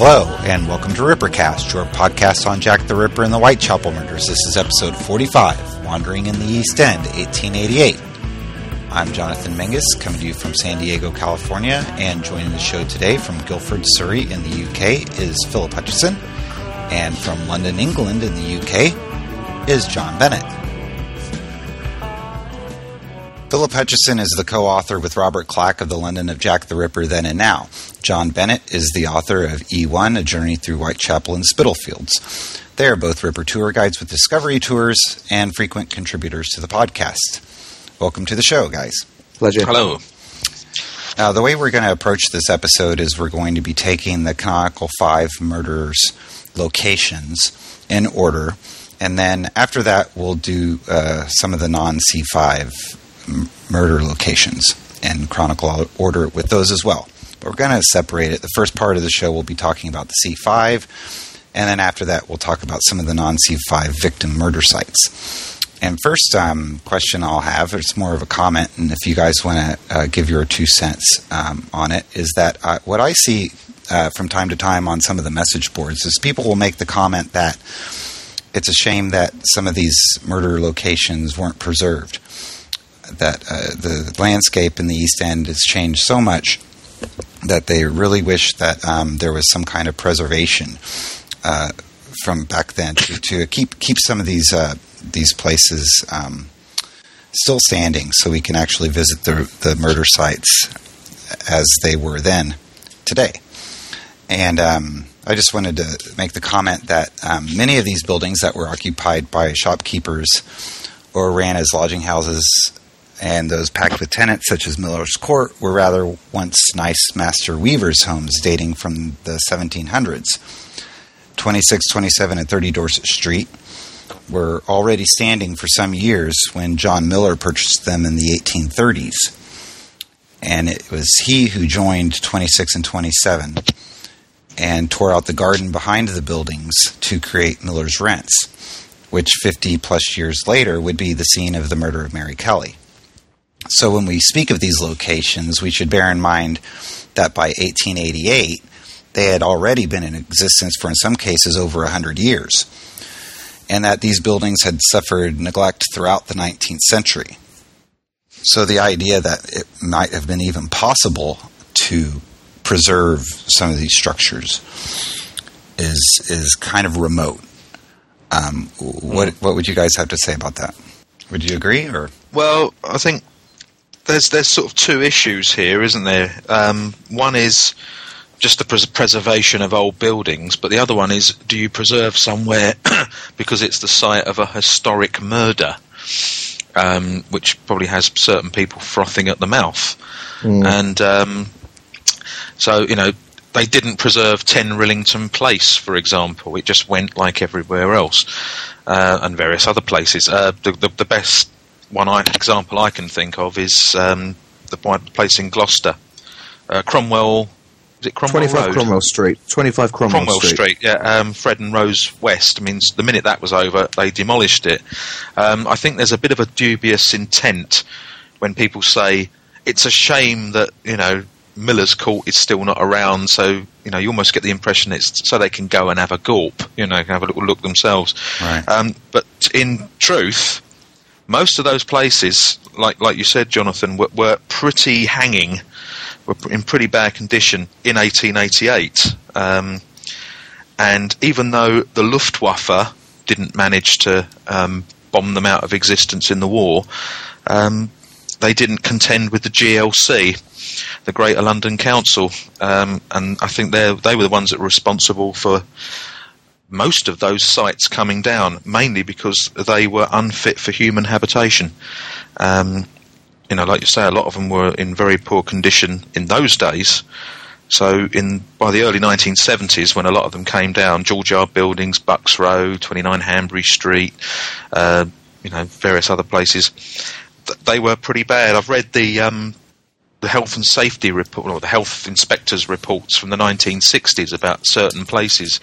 Hello, and welcome to Rippercast, your podcast on Jack the Ripper and the Whitechapel murders. This is episode 45, Wandering in the East End, 1888. I'm Jonathan Menges, coming to you from San Diego, California, and joining the show today from Guildford, Surrey in the UK is Philip Hutchinson, and from London, England in the UK is John Bennett. Philip Hutchinson is the co author with Robert Clack of The London of Jack the Ripper Then and Now. John Bennett is the author of E1, A Journey Through Whitechapel and Spitalfields. They are both Ripper tour guides with Discovery Tours and frequent contributors to the podcast. Welcome to the show, guys. Pleasure. Hello. Now, the way we're going to approach this episode is we're going to be taking the canonical five murderers' locations in order, and then after that, we'll do uh, some of the non C5 murder locations and chronicle order with those as well. But we're going to separate it. The first part of the show we'll be talking about the C5, and then after that we'll talk about some of the non C5 victim murder sites. And first um, question I'll have, it's more of a comment, and if you guys want to uh, give your two cents um, on it, is that uh, what I see uh, from time to time on some of the message boards is people will make the comment that it's a shame that some of these murder locations weren't preserved that uh, the landscape in the East End has changed so much that they really wish that um, there was some kind of preservation uh, from back then to, to, keep keep some of these uh, these places um, still standing, so we can actually visit the the murder sites as they were then today. And um, I just wanted to make the comment that um, many of these buildings that were occupied by shopkeepers or ran as lodging houses and those packed with tenants, such as Miller's Court, were rather once nice master weavers' homes dating from the 1700s. 26, 27, and 30 Dorset Street were already standing for some years when John Miller purchased them in the 1830s. And it was he who joined 26 and 27 and tore out the garden behind the buildings to create Miller's Rents, which 50 plus years later would be the scene of the murder of Mary Kelly. So when we speak of these locations, we should bear in mind that by 1888, they had already been in existence for, in some cases, over 100 years, and that these buildings had suffered neglect throughout the 19th century. So the idea that it might have been even possible to preserve some of these structures is is kind of remote. Um, what what would you guys have to say about that? Would you agree or? Well, I think there's there's sort of two issues here, isn't there? Um, one is just the pres- preservation of old buildings, but the other one is do you preserve somewhere because it's the site of a historic murder, um, which probably has certain people frothing at the mouth, mm. and um, so you know they didn't preserve 10 Rillington Place, for example. It just went like everywhere else, uh, and various other places. Uh, the, the, the, best one I, example I can think of is um, the place in Gloucester, uh, Cromwell. Is it Cromwell 25 Road? Cromwell Street. 25 Cromwell, Cromwell Street. Street. yeah. Um, Fred and Rose West. I mean, the minute that was over, they demolished it. Um, I think there's a bit of a dubious intent when people say it's a shame that you know Miller's Court is still not around, so you know you almost get the impression it's so they can go and have a gulp, you know, have a little look themselves. Right. Um, but in truth, most of those places, like like you said, Jonathan, were, were pretty hanging, were in pretty bad condition in 1888. Um, and even though the Luftwaffe didn't manage to um, bomb them out of existence in the war, um, they didn't contend with the GLC, the Greater London Council, um, and I think they they were the ones that were responsible for most of those sites coming down, mainly because they were unfit for human habitation. Um, you know, like you say, a lot of them were in very poor condition in those days. So, in by the early 1970s, when a lot of them came down, George Yard Buildings, Bucks Road, 29 Hanbury Street, uh, you know, various other places, th- they were pretty bad. I've read the um, the health and safety report or the health inspectors reports from the 1960s about certain places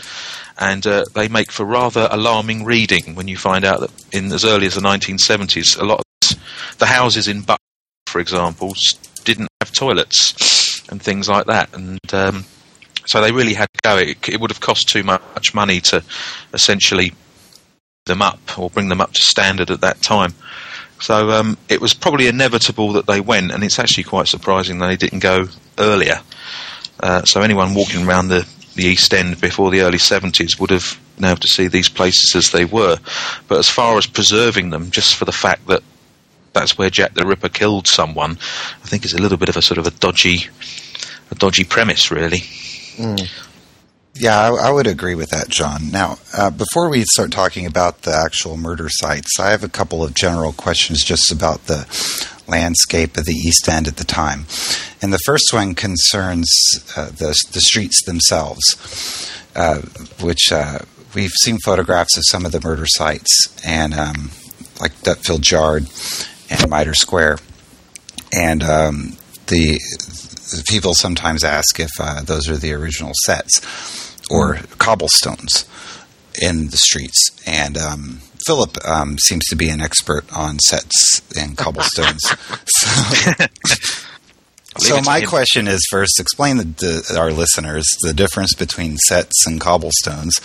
and uh, they make for rather alarming reading when you find out that in as early as the 1970s a lot of the houses in Buck for example didn't have toilets and things like that and um, so they really had to go. It, it would have cost too much money to essentially them up or bring them up to standard at that time. So um, it was probably inevitable that they went, and it's actually quite surprising that they didn't go earlier. Uh, so anyone walking around the, the East End before the early 70s would have been able to see these places as they were. But as far as preserving them, just for the fact that that's where Jack the Ripper killed someone, I think is a little bit of a sort of a dodgy, a dodgy premise, really. Mm. Yeah, I, I, would agree with that, John. Now, uh, before we start talking about the actual murder sites, I have a couple of general questions just about the landscape of the East End at the time. And the first one concerns uh, the, the streets themselves, uh, which uh, we've seen photographs of some of the murder sites, and um, like Dutfield Yard and Mitre Square. And um, the, the, people sometimes ask if uh, those are the original sets or cobblestones in the streets. And um, Philip um, seems to be an expert on sets and cobblestones. so, so my question is first, explain to our listeners the difference between sets and cobblestones,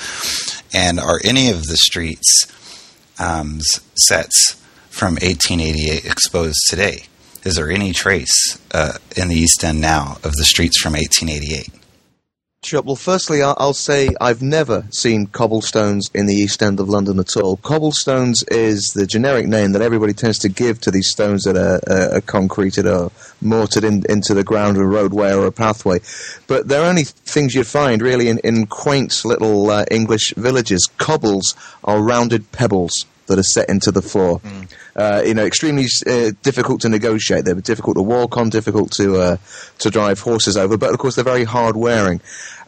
and are any of the streets um, sets from 1888 exposed today? Is there any trace uh, in the East End now of the streets from 1888? Sure. Well, firstly, I'll say I've never seen cobblestones in the East End of London at all. Cobblestones is the generic name that everybody tends to give to these stones that are, uh, are concreted or mortared in, into the ground of a roadway or a pathway. But they're only things you'd find really in, in quaint little uh, English villages. Cobbles are rounded pebbles that are set into the floor. Mm. Uh, you know, extremely uh, difficult to negotiate. They're difficult to walk on, difficult to uh, to drive horses over, but of course they're very hard wearing.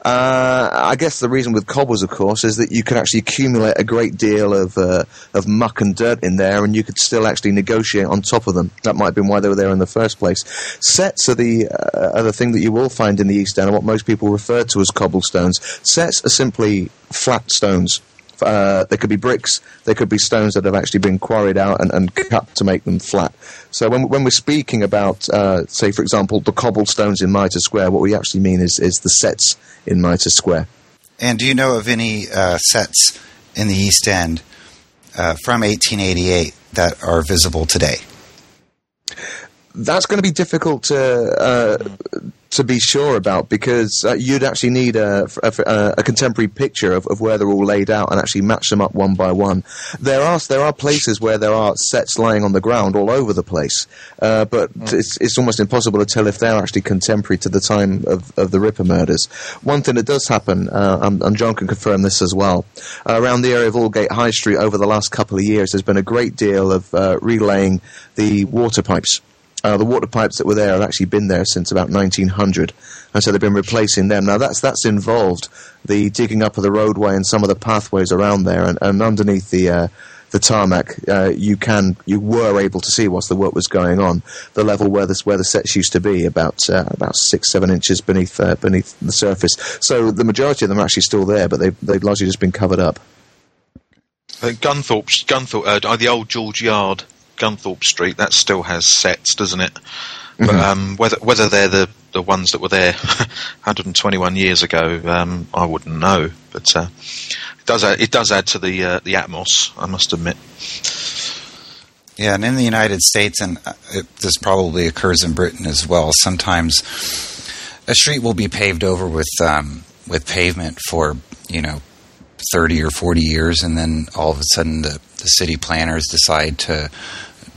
Uh, I guess the reason with cobbles, of course, is that you can actually accumulate a great deal of uh, of muck and dirt in there, and you could still actually negotiate on top of them. That might have been why they were there in the first place. Sets are the uh, are the thing that you will find in the East End, and what most people refer to as cobblestones. Sets are simply flat stones uh, they could be bricks, they could be stones that have actually been quarried out and, and cut to make them flat. So when, when we're speaking about, uh, say, for example, the cobblestones in Mitre Square, what we actually mean is, is the sets in Mitre Square. And do you know of any uh, sets in the East End uh, from 1888 that are visible today? That's going to be difficult to uh, to be sure about because uh, you'd actually need a, a, a contemporary picture of, of, where they're all laid out and actually match them up one by one. There are there are places where there are sets lying on the ground all over the place, uh, but mm. it's, it's almost impossible to tell if they're actually contemporary to the time of, of the Ripper murders. One thing that does happen, uh, and, and, John can confirm this as well, uh, around the area of Aldgate High Street over the last couple of years, there's been a great deal of uh, relaying the water pipes uh, the water pipes that were there have actually been there since about 1900, and so they've been replacing them. Now that's that's involved the digging up of the roadway and some of the pathways around there, and, and underneath the uh, the tarmac, uh, you can you were able to see whilst the work was going on the level where this where the sets used to be, about uh, about six seven inches beneath uh, beneath the surface. So the majority of them are actually still there, but they've they've largely just been covered up. Gunthorpe, Gunthorpe, uh, the old George Yard Gunthorpe Street, that still has sets, doesn't it? Mm-hmm. But um, whether whether they're the, the ones that were there 121 years ago, um, I wouldn't know. But uh, it does add, it does add to the uh, the atmos, I must admit. Yeah, and in the United States, and uh, it, this probably occurs in Britain as well. Sometimes a street will be paved over with um, with pavement for you know 30 or 40 years, and then all of a sudden the, the city planners decide to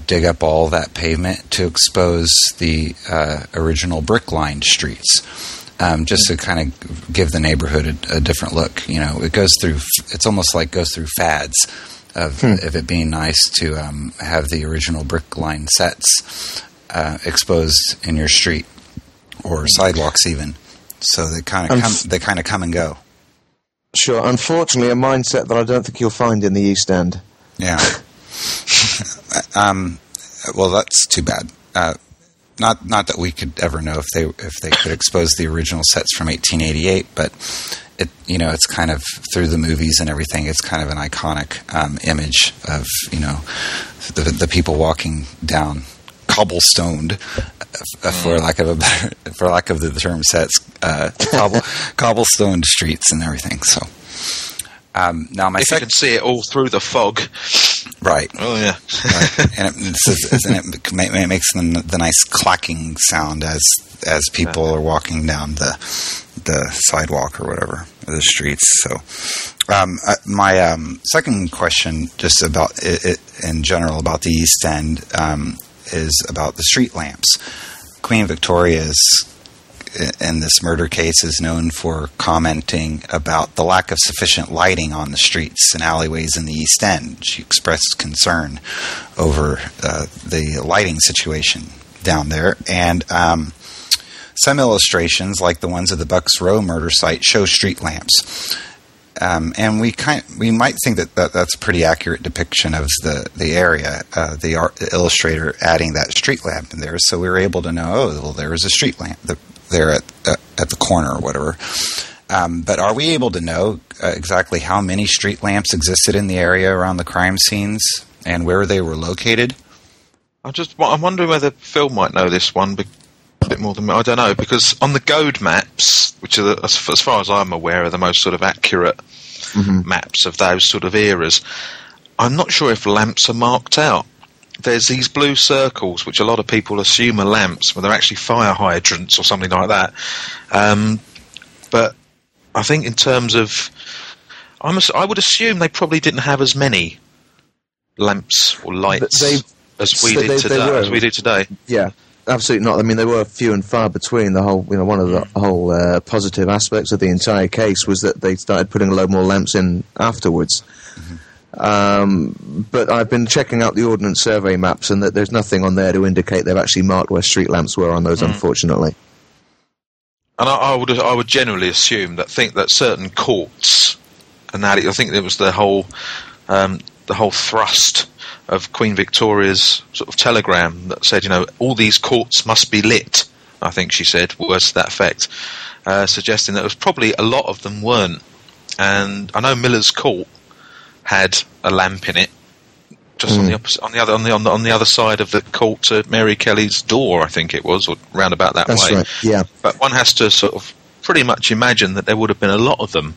dig up all that pavement to expose the uh, original brick lined streets. Um, just to kind of give the neighborhood a, a, different look. You know, it goes through, it's almost like goes through fads of, hmm. of it being nice to um, have the original brick line sets uh, exposed in your street or sidewalks even. So they kind of come, they kind of come and go. Sure. Unfortunately, a mindset that I don't think you'll find in the East End. Yeah. um, well, that's too bad. Uh, not not that we could ever know if they if they could expose the original sets from 1888, but it you know it's kind of through the movies and everything. It's kind of an iconic um, image of you know the, the people walking down cobblestoned uh, for lack of a better, for lack of the term, sets uh, cobble, cobblestone streets and everything. So um, now my if you can see it all through the fog. Right, Oh yeah. right. and it, is- and it ma- ma- makes the, the nice clacking sound as as people are walking down the the sidewalk or whatever or the streets. So um, uh, my um, second question, just about it, it in general about the East End, um, is about the street lamps. Queen Victoria's in this murder case is known for commenting about the lack of sufficient lighting on the streets and alleyways in the East End. She expressed concern over uh, the lighting situation down there, and um, some illustrations, like the ones of the Bucks Row murder site, show street lamps. Um, and we kind we might think that, that that's a pretty accurate depiction of the the area. Uh, the, art, the illustrator adding that street lamp in there, so we were able to know. Oh, well, there is a street lamp th- there at uh, at the corner or whatever. Um, but are we able to know uh, exactly how many street lamps existed in the area around the crime scenes and where they were located? I'm just I'm wondering whether Phil might know this one a bit more than me. I don't know because on the Goad maps, which are the, as, as far as I'm aware are the most sort of accurate maps of those sort of eras, I'm not sure if lamps are marked out. There's these blue circles, which a lot of people assume are lamps, but they're actually fire hydrants or something like that. Um, but I think in terms of, I'm, ass- I would assume they probably didn't have as many lamps or lights they- as we so did they- they today. were. As we do today. Yeah, absolutely not. I mean, they were few and far between. The whole, you know, one of the whole uh, positive aspects of the entire case was that they started putting a load more lamps in afterwards. Um, but I've been checking out the Ordnance Survey maps, and that there's nothing on there to indicate they've actually marked where street lamps were on those. Unfortunately, And I, I would I would generally assume that think that certain courts and that I think it was the whole um, the whole thrust of Queen Victoria's sort of telegram that said you know all these courts must be lit. I think she said words to that effect, uh, suggesting that it was probably a lot of them weren't. And I know Miller's Court had a lamp in it, just on the opposite, on the other on the, on the on the other side of the court to Mary Kelly's door. I think it was, or round about that that's way. right. Yeah, But one has to sort of pretty much imagine that there would have been a lot of them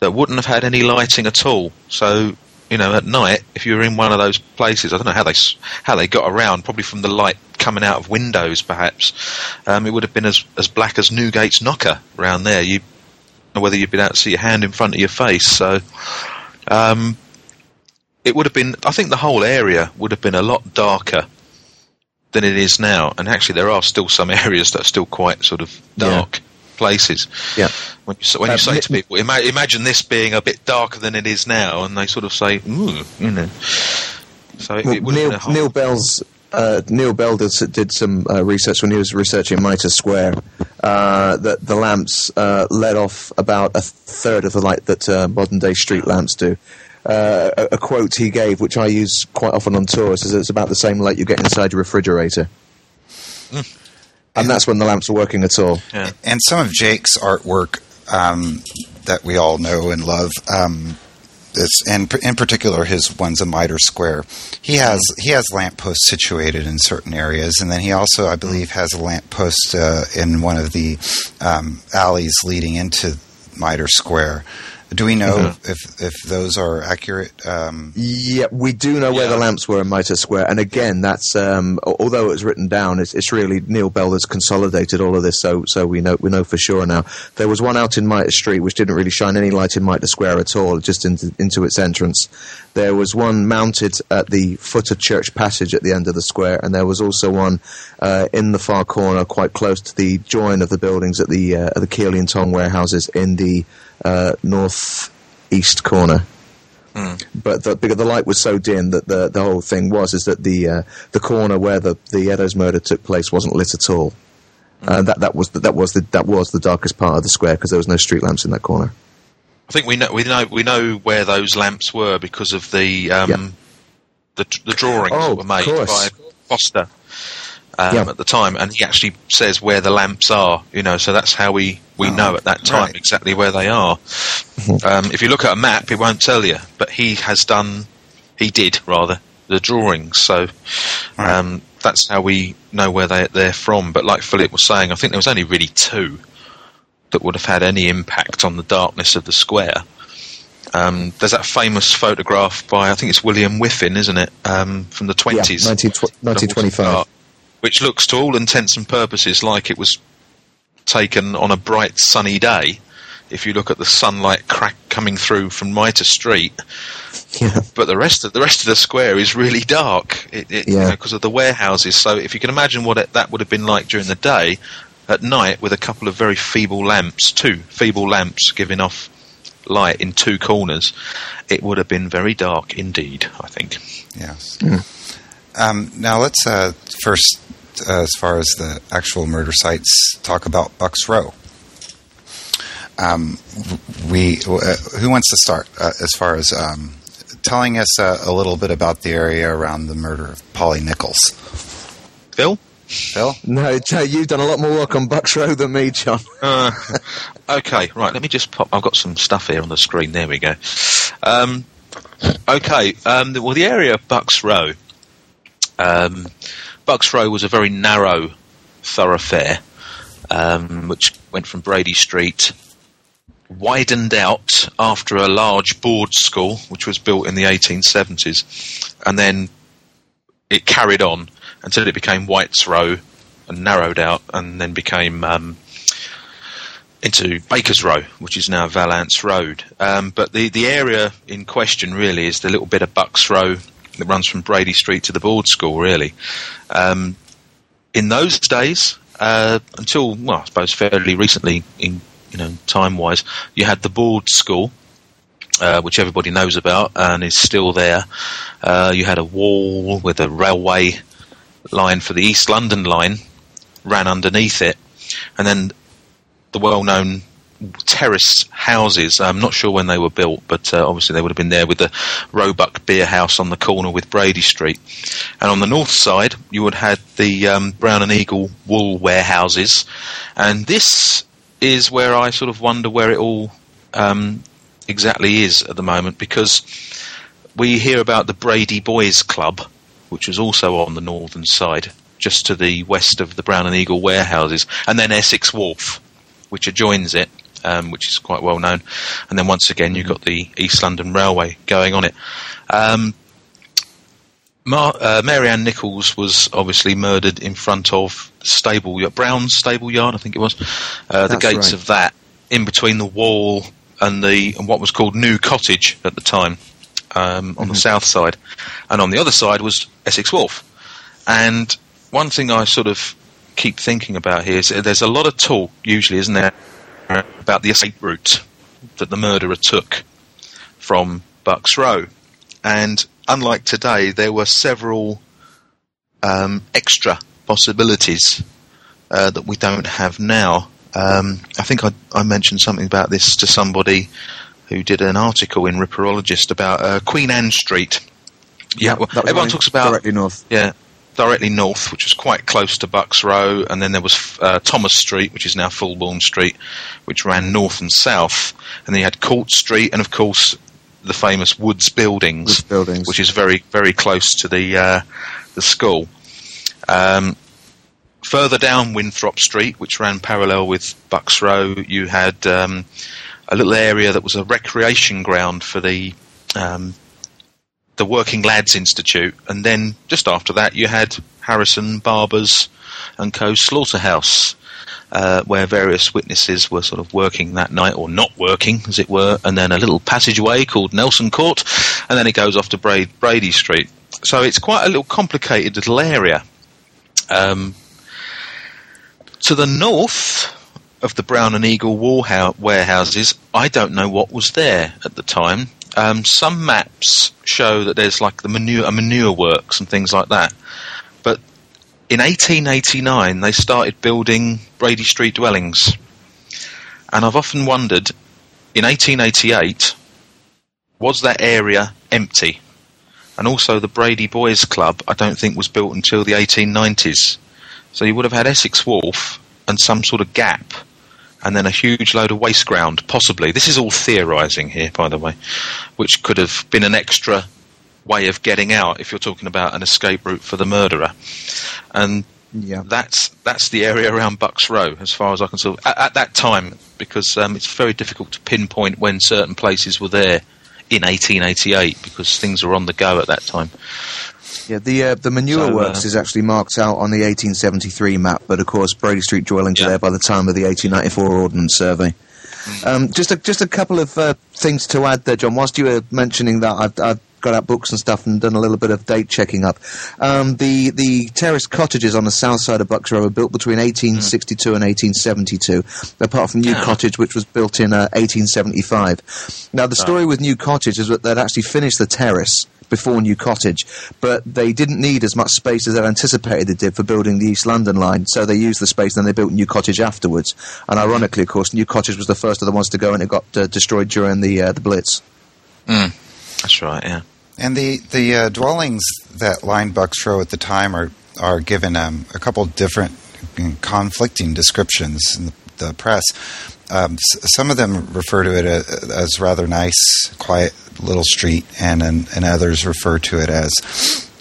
that wouldn't have had any lighting at all. So, you know, at night, if you were in one of those places, I don't know how they how they got around. Probably from the light coming out of windows, perhaps. Um, it would have been as as black as Newgate's knocker around there. You know whether you'd been able to see your hand in front of your face. So. Um, it would have been. I think the whole area would have been a lot darker than it is now. And actually, there are still some areas that are still quite sort of dark places. yeah. When you, when you Uh, say to people, ima- imagine this being a bit darker than it is now, and they sort of say, "Ooh," you know. So it, Well, Neil, been a whole, Neil Bell's uh, Neil Bell did, did some uh, research when he was researching Mitre Square uh, that the lamps uh, let off about a third of the light that uh, modern day street lamps do. Uh, a, a quote he gave, which I use quite often on tours, is it's about the same light you get inside your refrigerator. And that's when the lamps are working at all. yeah. And some of Jake's artwork um, that we all know and love, um, is, and in particular his ones a Mitre Square. He has he has lampposts situated in certain areas, and then he also, I believe, has a lamppost uh, in one of the um, alleys leading into Mitre Square. Do we know if if those are accurate? Um, Yeah, we do know where the lamps were in Mitre Square, and again, that's um, although it was written down, it's, it's really Neil Bell that's consolidated all of this, so so we know we know for sure now. There was one out in Mitre Street which didn't really shine any light in Mitre Square at all, just into into its entrance. There was one mounted at the foot of Church Passage at the end of the square, and there was also one uh, in the far corner, quite close to the join of the buildings at the uh, at the Kearley and Tonge warehouses in the uh, north east corner but the, because the light was so dim that the the whole thing was is that the uh, the corner where the the Eddowes murder took place wasn't lit at all. Uh, that that was the, that was the that was the darkest part of the square because there was no street lamps in that corner. I think we know we know we know where those lamps were because of the um, Yeah. the, the drawings Oh, that were made by Foster um, Yeah. at the time, and he actually says where the lamps are. You know, so that's how we we Oh, know at that time right. exactly where they are. um, if you look at a map, it won't tell you, but he has done, he did rather the drawings. So Right. um, that's how we know where they, they're from. But like Philip was saying, I think there was only really two that would have had any impact on the darkness of the square. Um, there's that famous photograph by I think it's William Whiffin, isn't it, um, from the Yeah, twenties, 19, 1925. Which looks to all intents and purposes like it was taken on a bright sunny day. If you look at the sunlight crack coming through from Mitre Street, Yeah. but the rest of the rest of the square is really dark it, it, Yeah. because of the warehouses. So if you can imagine what it, that would have been like during the day, at night with a couple of very feeble lamps, two feeble lamps giving off light in two corners, it would have been very dark indeed. I think. Yes. Hmm. Um, now let's uh, first, uh, as far as the actual murder sites, talk about Bucks Row. Um, we, uh, who wants to start uh, as far as um, telling us uh, a little bit about the area around the murder of Polly Nichols? Phil. Phil? No, Joe, you've done a lot more work on Bucks Row than me, John. Uh, okay, right. Let me just pop. I've got some stuff here on the screen. There we go. Um, okay. Um, well, the area of Bucks Row. Um, Bucks Row was a very narrow thoroughfare, um, which went from Brady Street, widened out after a large board school, which was built in the 1870s, and then it carried on until it became White's Row and narrowed out, and then became um, into Baker's Row, which is now Valance Road. Um, but the, the area in question really is the little bit of Bucks Row that runs from Brady Street to the board school, really. Um, in those days, uh, until, well, I suppose fairly recently, in you know, time wise, you had the board school. Uh, which everybody knows about and is still there. Uh, you had a wall with a railway line for the East London line ran underneath it, and then the well-known terrace houses. I'm not sure when they were built, but uh, obviously they would have been there with the Roebuck Beer House on the corner with Brady Street. And on the north side, you would have the um, Brown and Eagle wool warehouses, and this is where I sort of wonder where it all um, exactly is at the moment because we hear about the Brady Boys Club, which was also on the northern side, just to the west of the Brown and Eagle warehouses, and then Essex Wharf, which adjoins it, um, which is quite well known. And then once again, you've got the East London Railway going on it. Um, Mar- uh, Mary Ann Nichols was obviously murdered in front of stable Brown's stable yard, I think it was. Uh, the That's gates right. of that, in between the wall and the and what was called New Cottage at the time, um, on the south side, and on the other side was Essex Wharf. And one thing I sort of keep thinking about here is there's a lot of talk, usually, isn't there, about the escape route that the murderer took from Bucks Row. And unlike today, there were several um, extra possibilities uh, that we don't have now. Um, I think I, I mentioned something about this to somebody who did an article in Ripperologist about uh, Queen Anne Street. Yeah, well, everyone talks about directly north. yeah, directly north, which was quite close to Bucks Row, and then there was uh, Thomas Street, which is now Fulbourn Street, which ran north and south, and then you had Court Street, and of course the famous Woods Buildings, Woods Buildings. which is very very close to the uh, the school. Um, further down Winthrop Street, which ran parallel with Bucks Row, you had um, a little area that was a recreation ground for the um, the Working Lads Institute, and then just after that you had Harrison Barbers and Co. Slaughterhouse, uh, where various witnesses were sort of working that night, or not working, as it were, and then a little passageway called Nelson Court, and then it goes off to Bra- Brady Street. So it's quite a little complicated little area. Um, to the north of the Brown and Eagle warehouses, I don't know what was there at the time. Um, some maps show that there's like the manure, a manure works and things like that. But in 1889, they started building Brady Street dwellings. And I've often wondered, in 1888, was that area empty? And also, the Brady Boys Club, I don't think was built until the 1890s. So you would have had Essex Wharf and some sort of gap, and then a huge load of waste ground, possibly. This is all theorising here, by the way, which could have been an extra way of getting out if you're talking about an escape route for the murderer. And Yeah. that's that's the area around Bucks Row, as far as I can tell. At, at that time, because um, it's very difficult to pinpoint when certain places were there in 1888, because things were on the go at that time. Yeah, the uh, the manure So, uh, works is actually marked out on the 1873 map, but of course Brady Street dwellings Yeah. are there by the time of the 1894 Ordnance Survey. Um, just a just a couple of uh, things to add there, John. Whilst you were mentioning that, I've, I've got out books and stuff and done a little bit of date checking up. Um, the the terraced cottages on the south side of Bucks Row were built between 1862 and 1872. Apart from New Yeah. Cottage, which was built in uh, 1875. Now the story with New Cottage is that they'd actually finished the terrace before New Cottage, but they didn't need as much space as they anticipated they did for building the East London line, so they used the space and then they built New Cottage afterwards. And ironically, of course, New Cottage was the first of the ones to go and it got uh, destroyed during the uh, the Blitz. That's right, yeah. And the the uh, dwellings that line Bucks Row at the time are are given um, a couple different mm, conflicting descriptions in the, the press. Um, s- some of them refer to it a, as rather nice, quiet little street, and, and and others refer to it as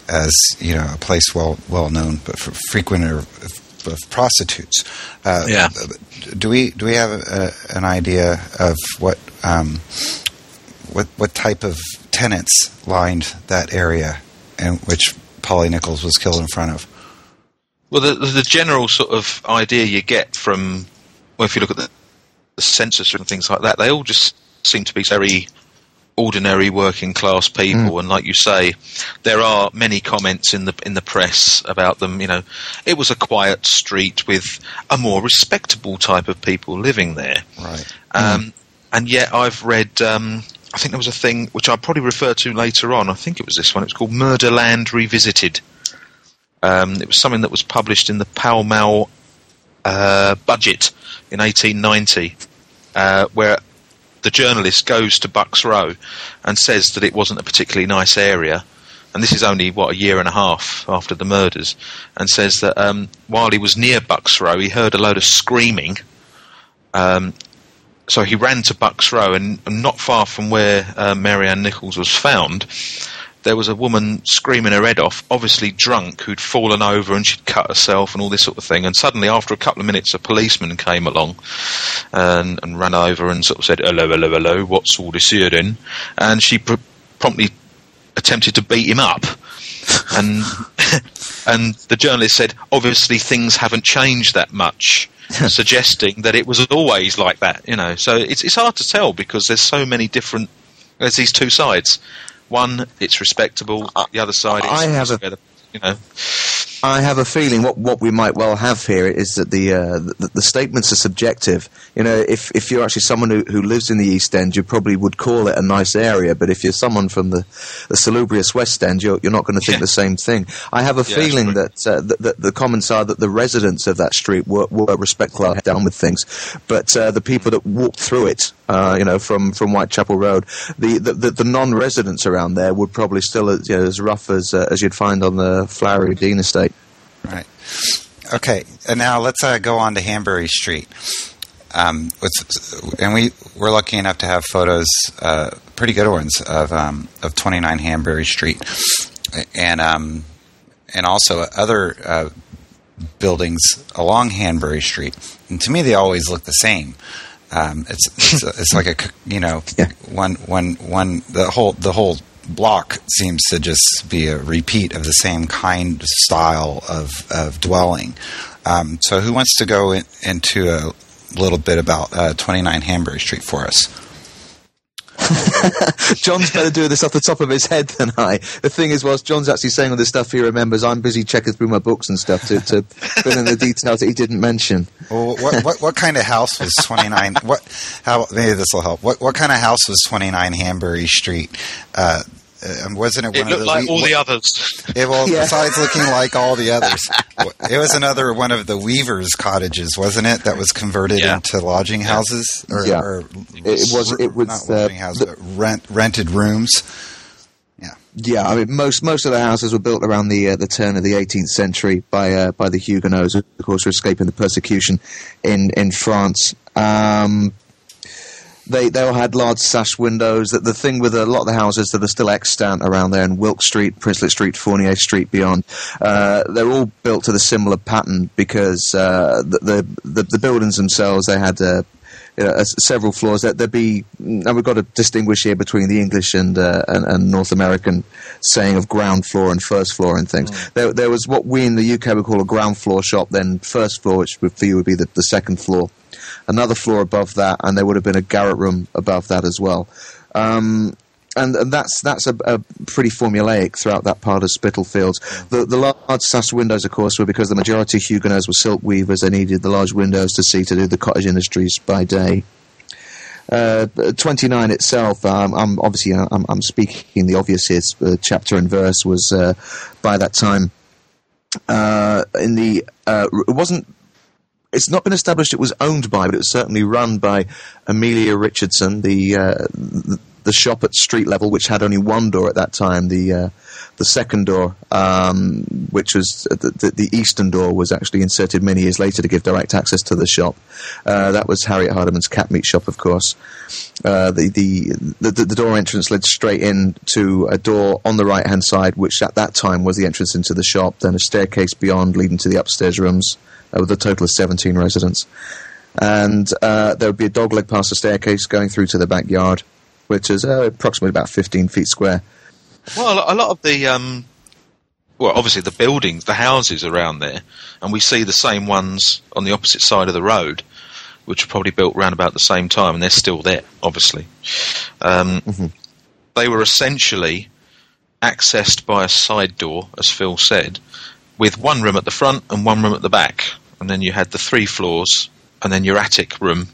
as you know a place well well known but for frequenter of, of prostitutes. Uh, Yeah. Do we do we have a, an idea of what um, what what type of tenants lined that area, and which Polly Nichols was killed in front of? Well, the, the general sort of idea you get from, well, if you look at the, the census and things like that, they all just seem to be very ordinary working class people. And like you say, there are many comments in the in the press about them. You know, it was a quiet street with a more respectable type of people living there. Right. Um, And yet, I've read. Um, I think there was a thing which I'll probably refer to later on. I think it was this one. It was called Murderland Revisited. Um, it was something that was published in the Pall Mall uh, budget in 1890, uh, where the journalist goes to Bucks Row and says that it wasn't a particularly nice area. And this is only, what, a year and a half after the murders. And says that um, while he was near Bucks Row, he heard a load of screaming. Um, so he ran to Bucks Row, and, and not far from where uh, Mary Ann Nichols was found, there was a woman screaming her head off, obviously drunk, who'd fallen over and she'd cut herself and all this sort of thing. And suddenly, after a couple of minutes, a policeman came along and, and ran over and sort of said, "Hello, hello, hello, what's all this here then?" And she pr- promptly attempted to beat him up. and and the journalist said, obviously things haven't changed that much, suggesting that it was always like that. You know, so it's it's hard to tell because there's so many different. There's these two sides. One, it's respectable. The other side, I have a- where you know, I have a feeling what what we might well have here is that the uh, the, the statements are subjective. You know, if if you're actually someone who, who lives in the East End, you probably would call it a nice area. But if you're someone from the, the salubrious West End, you're you're not going to think Yeah. the same thing. I have a Yeah, feeling that, uh, that, that the comments are that the residents of that street were, were respectful and down with things, but uh, the people that walked through it, uh, you know, from, from Whitechapel Road, the the, the, the non-residents around there would probably still you know, as rough as uh, as you'd find on the Flowery Dean estate. Right. Okay. And now let's uh, go on to Hanbury Street. Um, with, and we we're lucky enough to have photos, uh, pretty good ones of um, of 29 Hanbury Street, and um, and also other uh, buildings along Hanbury Street. And to me, they always look the same. Um, it's it's, it's like a you know Yeah. one one one the whole the whole block seems to just be a repeat of the same kind of style of of dwelling. Um, so, who wants to go in, into a little bit about uh, 29 Hanbury Street for us? John's better doing this off the top of his head than I. The thing is, whilst John's actually saying all this stuff he remembers, I'm busy checking through my books and stuff to, to fill in the details that he didn't mention. Well, what, what what kind of house was 29? What how maybe this will help. What what kind of house was 29 Hanbury Street? Uh, uh, wasn't it it one of looked the like we- all the others. It, well, Yeah. besides looking like all the others, it was another one of the Weavers' cottages, wasn't it? That was converted Yeah. into lodging houses, or, Yeah. or It was- it was, not uh, lodging houses, but rent, rented rooms. Yeah, yeah. I mean, most most of the houses were built around the uh, the turn of the 18th century by uh, by the Huguenots, of course, for escaping the persecution in in France. Um, they they all had large sash windows. That the thing with a lot of the houses that are still extant around there in Wilkes Street, Princelet Street, Fournier Street, beyond, uh, they're all built to the similar pattern because uh, the, the, the buildings themselves they had. Uh, you know, several floors. There, would be, and we've got to distinguish here between the English and, uh, and, and North American saying of ground floor and first floor and things. Mm. There, there was what we in the UK would call a ground floor shop, then first floor, which for you would be the, the second floor another floor above that, and there would have been a garret room above that as well. Um, and, and, that's that's a, a, pretty formulaic throughout that part of Spitalfields. The, the large sash windows, of course, were because the majority of Huguenots were silk weavers. They needed the large windows to see to do the cottage industries by day. Uh, 29 itself, um, I'm obviously I'm, I'm, speaking the obvious here. Uh, chapter and verse was uh, by that time uh, in the uh, it wasn't it's not been established it was owned by, but it was certainly run by Amelia Richardson, the uh, the shop at street level, which had only one door at that time. The uh, the second door, um, which was the, the, the, eastern door, was actually inserted many years later to give direct access to the shop. Uh, that was Harriet Hardiman's cat meat shop, of course. Uh, the, the, the the door entrance led straight in to a door on the right hand side, which at that time was the entrance into the shop. Then a staircase beyond leading to the upstairs rooms uh, with a total of 17 residents. And uh, there would be a dogleg past the staircase going through to the backyard, which is uh, approximately about 15 feet square. Well, a lot of the, um, well, obviously the buildings, the houses around there, and we see the same ones on the opposite side of the road, which were probably built around about the same time, and they're still there, obviously. Um, mm-hmm. They were essentially accessed by a side door, as Phil said, with one room at the front and one room at the back. And then you had the three floors and then your attic room.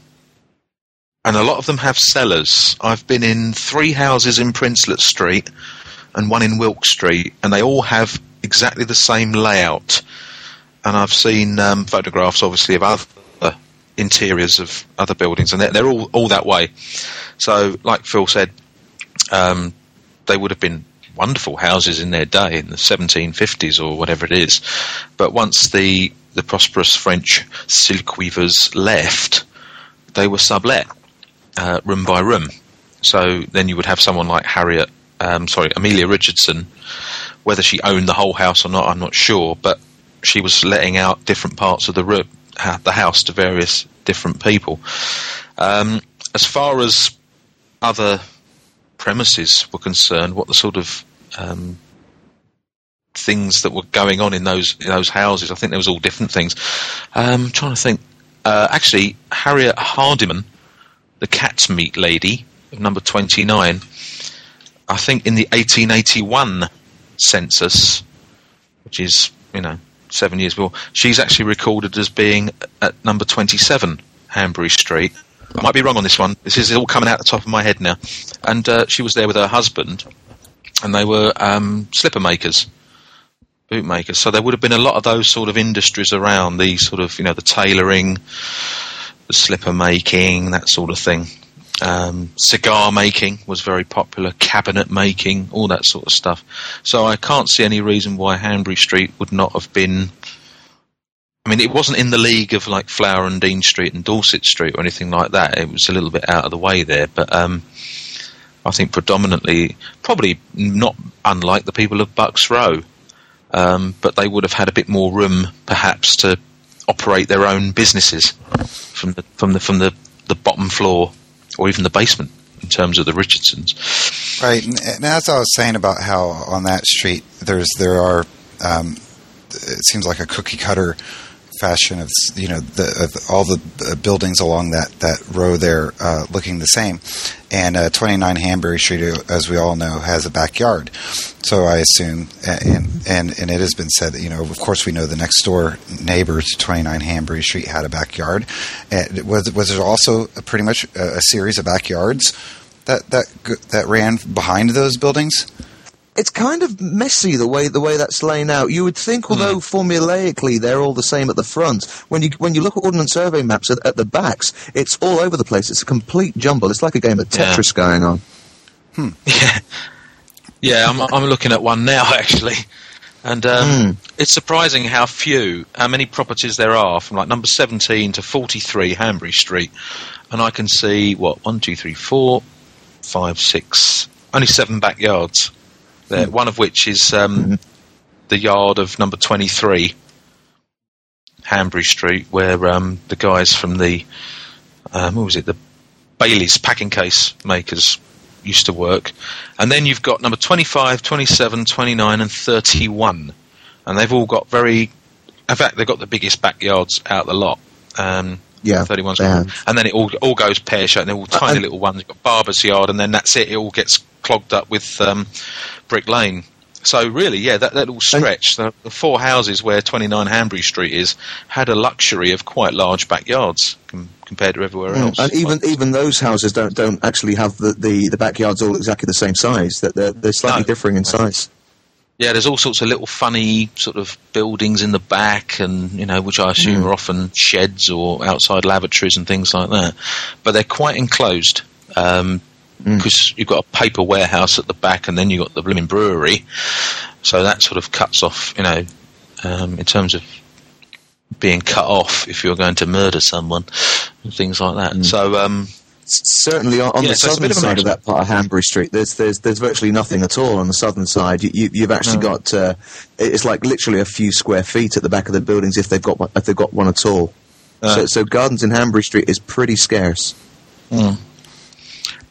And a lot of them have cellars. I've been in three houses in Princelet Street and one in Wilkes Street, and they all have exactly the same layout. And I've seen um, photographs, obviously, of other interiors of other buildings, and they're, they're all, all that way. So, like Phil said, um, they would have been wonderful houses in their day in the 1750s or whatever it is. But once the, the prosperous French silk weavers left, they were sublet uh, room by room. So then you would have someone like Harriet, um, sorry, Amelia Richardson. Whether she owned the whole house or not, I'm not sure, but she was letting out different parts of the room, the house to various different people. Um, as far as other premises were concerned, what the sort of um, things that were going on in those in those houses. I think there was all different things. Um, I'm trying to think. Uh, actually, Harriet Hardiman, the cat's meat lady, of number twenty nine. I think in the 1881 census, which is you know seven years before, she's actually recorded as being at number twenty seven Hanbury Street. I might be wrong on this one. This is all coming out the top of my head now. And uh, she was there with her husband, and they were um, slipper makers, boot makers. So there would have been a lot of those sort of industries around. These sort of, you know, the tailoring, the slipper making, that sort of thing. Um, cigar making was very popular, cabinet making, all that sort of stuff. So I can't see any reason why Hanbury Street would not have been I mean, it wasn't in the league of like Flower and Dean Street and Dorset Street or anything like that. It was a little bit out of the way there, but um, I think predominantly, probably not unlike the people of Bucks Row, um, but they would have had a bit more room, perhaps, to operate their own businesses from the from the from the, the bottom floor or even the basement in terms of the Richardsons. Right, and, and as I was saying about how on that street there's there are. Um, it seems like a cookie cutter fashion of you know the, of all the buildings along that that row there uh, looking the same. And uh, 29 Hanbury Street, uh, as we all know, has a backyard. So I assume, and and and it has been said that you know, of course, we know the next door neighbor to 29 Hanbury Street had a backyard. And was was there also pretty much a, a series of backyards that that that ran behind those buildings? It's kind of messy the way the way that's laying out. You would think, although mm. formulaically they're all the same at the front, when you when you look at ordnance survey maps at, at, the backs, it's all over the place. It's a complete jumble. It's like a game of Tetris yeah. going on. Hmm. Yeah, yeah. I'm I'm looking at one now actually, and um, mm. it's surprising how few, how many properties there are from like number 17 to 43 Hanbury Street. and I can see what one, two, three, four, five, six, only seven backyards there. One of which is um, the yard of number twenty-three, Hanbury Street, where um, the guys from the um, what was it, the Bailey's packing case makers used to work. And then you've got number 25, 27, 29, and 31. And they've all got very, in fact, they've got the biggest backyards out of the lot. Um, Yeah, 31's they got- have. and then it all all goes pear shaped. They're all tiny and- little ones. You've got Barber's Yard, and then that's it. It all gets clogged up with um, Brick Lane. So really, yeah, that, that little stretch, the, the four houses where 29 Hanbury Street is, had a luxury of quite large backyards com- compared to everywhere else. Mm, And even even those houses don't don't actually have the, the, the backyards all exactly the same size. That they're, they're slightly No. differing in size. Yeah, there's all sorts of little funny sort of buildings in the back, and you know, which I assume Mm. are often sheds or outside lavatories and things like that. But they're quite enclosed because Mm. you've got a paper warehouse at the back, and then you've got the blooming brewery. So that sort of cuts off, you know, um, in terms of being cut off if you're going to murder someone and things like that. Mm. So um, Certainly on, on Yeah, the so southern of side of that part of Hanbury Street, there's there's there's virtually nothing at all on the southern side. You, you, you've actually No. got uh, it's like literally a few square feet at the back of the buildings if they've got one, if they've got one at all. Uh. so, so gardens in Hanbury Street is pretty scarce.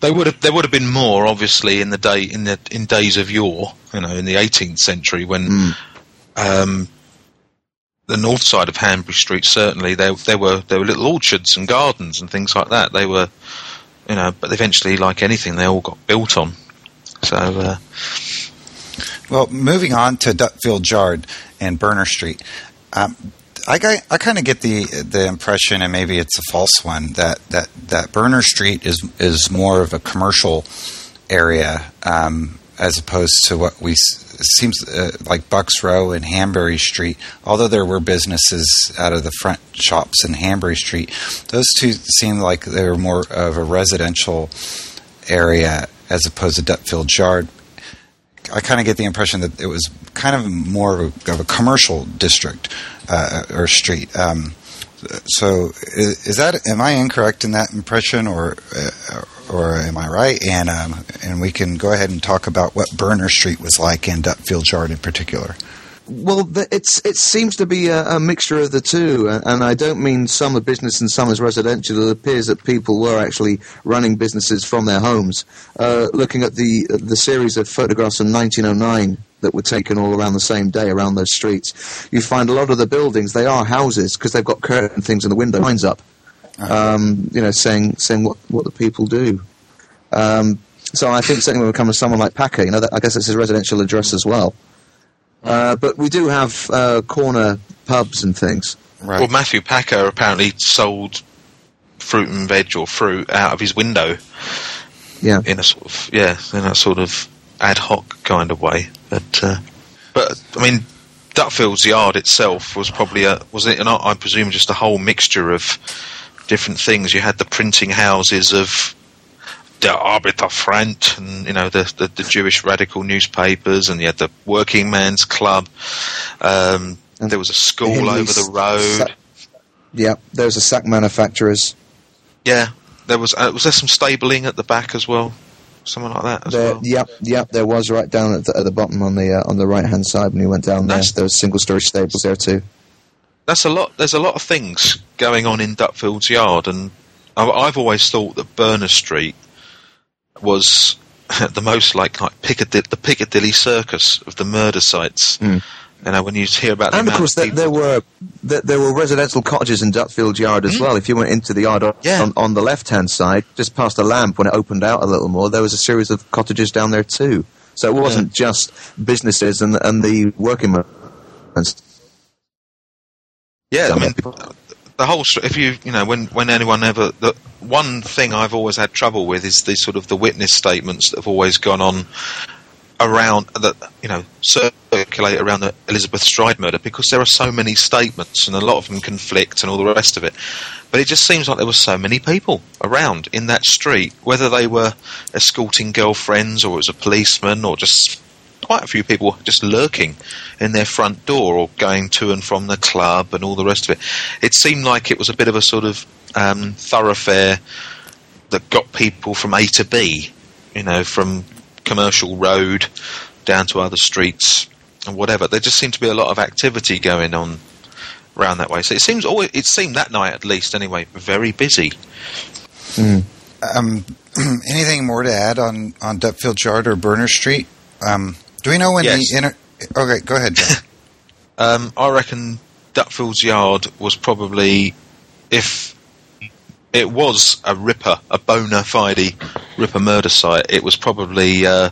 They would have. There would have been more, obviously, in the day in the in days of yore. You know, in the 18th century, when Mm. um, the north side of Hanbury Street certainly there there were there were little orchards and gardens and things like that. They were, you know, but eventually, like anything, they all got built on. So uh, Well, moving on to Dutfield Yard and Berner Street, um, I, got- I kind of get the the impression, and maybe it's a false one, that that, that Berner Street is is more of a commercial area um, as opposed to what we seems uh, like Bucks Row and Hanbury Street. Although there were businesses out of the front shops in Hanbury Street, those two seem like they were more of a residential area as opposed to Dutfield Yard. I kind of get the impression that it was kind of more of a, of a commercial district uh, or street. Um, so is, is that am I incorrect in that impression, or uh, or am I right? And um, and we can go ahead and talk about what Berner Street was like and Dutfield Yard in particular. Well, it's it seems to be a, a mixture of the two, and I don't mean some are business and some is residential. It appears that people were actually running businesses from their homes. Uh, looking at the the series of photographs from 1909 that were taken all around the same day around those streets, you find a lot of the buildings they are houses because they've got curtain things in the window lines up, um, you know, saying saying what what the people do. Um, so I think certainly when it comes to someone like Packer, you know, that, I guess it's his residential address as well. Uh, but we do have uh, corner pubs and things. Right. well, Matthew Packer apparently sold fruit and veg or fruit out of his window Yeah. in a sort of yeah in a sort of ad hoc kind of way. But uh, but I mean, Dutfield's yard itself was probably a was it not? I presume just a whole mixture of different things. You had the printing houses of Der Arbeter Fraint and you know the, the the Jewish radical newspapers, and you had the Working Man's Club. Um, And there was a school over the road. Sa- yeah, there's a sack manufacturers. yeah, there was uh, was there some stabling at the back as well, something like that as There, well. Yep, yep, there was right down at the, at the bottom on the uh, on the right hand side when you went down there. There was single story stables there too. that's a lot. There's a lot of things going on in Dutfield's yard, and I've, I've always thought that Berner Street was the most like like Piccadilly, the Piccadilly Circus of the murder sites. Mm. You know, when you hear about the And of course, there, there were there, there were residential cottages in Dutfield Yard as well. If you went into the yard on, Yeah. on, on the left hand side, just past the lamp, when it opened out a little more, there was a series of cottages down there too. So it wasn't just businesses and and the working men. Yeah, I mean, the whole. If you, you know, when when anyone ever, the one thing I've always had trouble with is the sort of the witness statements that have always gone on around that, you know, circulate around the Elizabeth Stride murder because there are so many statements and a lot of them conflict and all the rest of it. But it just seems like there were so many people around in that street, whether they were escorting girlfriends or it was a policeman or just quite a few people just lurking in their front door or going to and from the club and all the rest of it. It seemed like it was a bit of a sort of um, thoroughfare that got people from A to B, you know, from commercial road down to other streets and whatever. There just seemed to be a lot of activity going on around that way. So it seems always, it seemed that night at least anyway very busy. Mm. Um, anything more to add on on Dutfield Yard or Berner Street? Um, do we know when yes. the inter- Okay, go ahead. um, I reckon Dutfield's Yard was probably if it was a ripper, a bona fide ripper murder site. It was probably uh,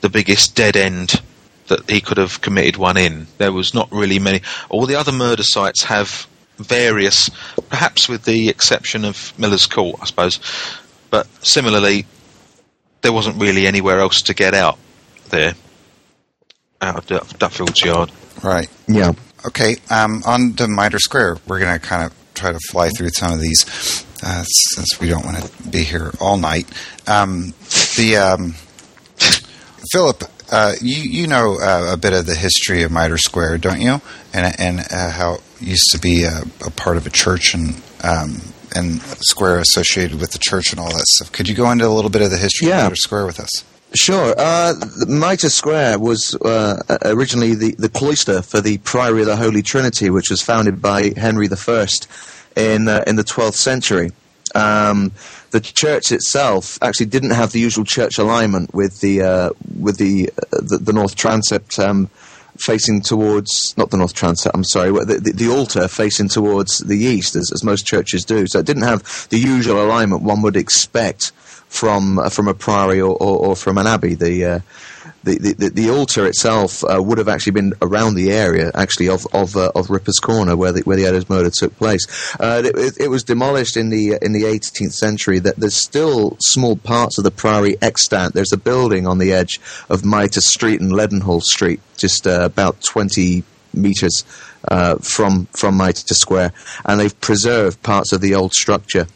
the biggest dead end that he could have committed one in. There was not really many. All the other murder sites have various, perhaps with the exception of Miller's Court, I suppose. But similarly, there wasn't really anywhere else to get out there, out of Dutfield's yard. Right. Yeah. Okay. Um, on to Mitre Square, we're going to kind of try to fly through some of these uh, since we don't want to be here all night. Um, the um, Philip, uh, you you know uh, a bit of the history of Mitre Square, don't you? And and uh, how it used to be a, a part of a church and um, and square associated with the church and all that stuff. Could you go into a little bit of the history yeah. of Mitre Square with us? Sure. Uh, Mitre Square was uh, originally the, the cloister for the Priory of the Holy Trinity, which was founded by Henry I in uh, in the 12th century. Um, the church itself actually didn't have the usual church alignment with the uh, with the, uh, the, the north transept um, facing towards not the north transept. I'm sorry, the, the, the, altar facing towards the east, as, as most churches do. So it didn't have the usual alignment one would expect from uh, from a priory or, or, or, from an abbey. The uh, the, the, the, altar itself uh, would have actually been around the area, actually, of of, uh, of Ripper's Corner, where the, where the Eddowes murder took place. Uh, it, it, was demolished in the in the 18th century. That there's still small parts of the priory extant. There's a building on the edge of Mitre Street and Leadenhall Street, just uh, about 20 meters uh, from from Mitre Square, and they've preserved parts of the old structure.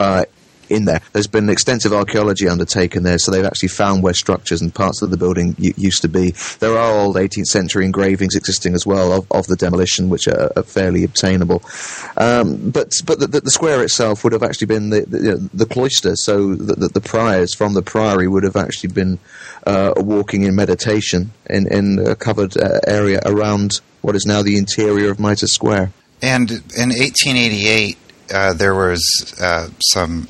Uh, in there. There's been extensive archaeology undertaken there, so they've actually found where structures and parts of the building used to be. There are old 18th century engravings existing as well of, of the demolition, which are, are fairly obtainable. Um, but but the, the, square itself would have actually been the, the, the cloister, so the, the, priors from the priory would have actually been uh, walking in meditation in, in a covered uh, area around what is now the interior of Mitre Square. And in 1888, uh, there was uh, some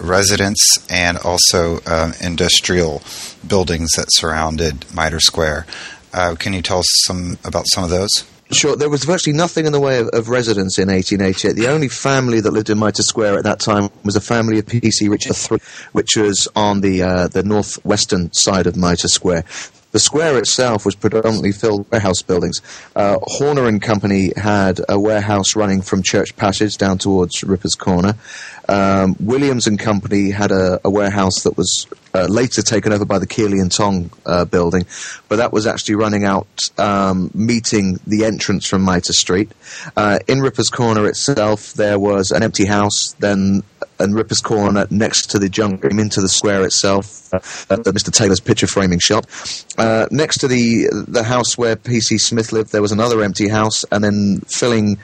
residence and also uh, industrial buildings that surrounded Mitre Square. Uh, can you tell us some about some of those? Sure, there was virtually nothing in the way of, of, residence in 1888. The only family that lived in Mitre Square at that time was a family of P.C. Richard III, which was on the uh, the northwestern side of Mitre Square. The square itself was predominantly filled with warehouse buildings. Uh, Horner and Company had a warehouse running from Church Passage down towards Ripper's Corner. Um, Williams and Company had a, a warehouse that was uh, later taken over by the Kearley and Tonge uh, building, but that was actually running out, um, meeting the entrance from Mitre Street. Uh, in Ripper's Corner itself, there was an empty house, then in Ripper's Corner next to the junction into the square itself, uh, Mr. Taylor's picture framing shop. Uh, next to the the house where PC Smith lived, there was another empty house, and then filling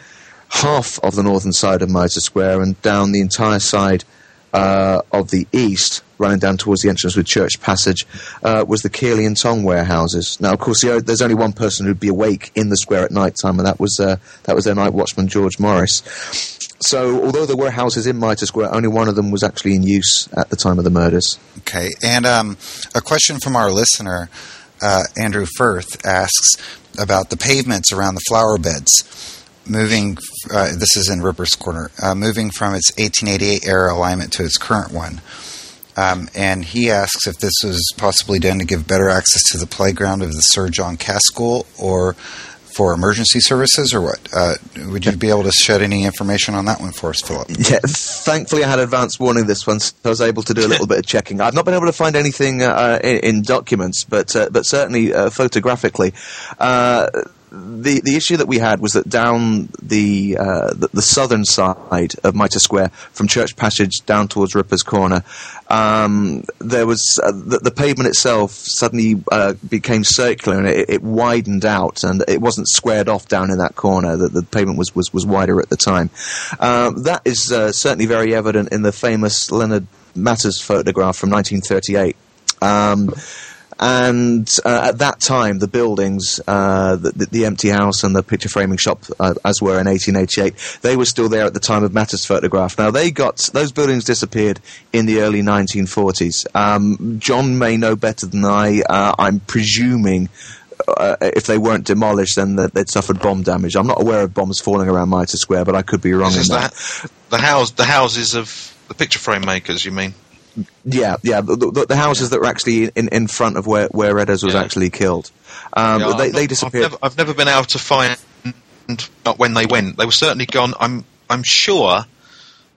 half of the northern side of Mitre Square and down the entire side uh, of the east, running down towards the entrance with Church Passage, uh, was the Kearley and Tonge warehouses. Now, of course, the, there's only one person who'd be awake in the square at night time, and that was uh, that was their night watchman, George Morris. So, although there were houses in Mitre Square, only one of them was actually in use at the time of the murders. Okay, and um, a question from our listener, uh, Andrew Firth, asks about the pavements around the flower beds moving, uh, this is in Ripper's Corner, uh, moving from its 1888 era alignment to its current one. Um, and he asks if this was possibly done to give better access to the playground of the Sir John Cass School or for emergency services or what? Uh, would you be able to shed any information on that one for us, Philip? Yeah, thankfully I had advance warning this one, so I was able to do a little bit of checking. I've not been able to find anything uh, in, in, documents, but uh, but certainly uh, photographically uh, the the issue that we had was that down the uh, the, the, southern side of Mitre Square, from Church Passage down towards Ripper's Corner, um, there was uh, the, the, pavement itself suddenly uh, became circular and it, it, widened out, and it wasn't squared off down in that corner. That the pavement was, was was wider at the time. Um, that is uh, certainly very evident in the famous Leonard Matters photograph from 1938. Um, and uh, at that time, the buildings, uh, the, the, empty house and the picture framing shop, uh, as were in 1888, they were still there at the time of Matter's photograph. Now, they got those buildings disappeared in the early 1940s. Um, John may know better than I. Uh, I'm presuming. Uh, if they weren't demolished, then they'd suffered bomb damage. I'm not aware of bombs falling around Mitre Square, but I could be wrong in that. The, the house, the houses of the picture frame makers, you mean? Yeah, yeah, the, the, the houses yeah. that were actually in, in front of where where Eddowes was yeah. actually killed. Um, yeah, they, not, they disappeared. I've never, I've never, been able to find not when they went. They were certainly gone. I'm I'm sure,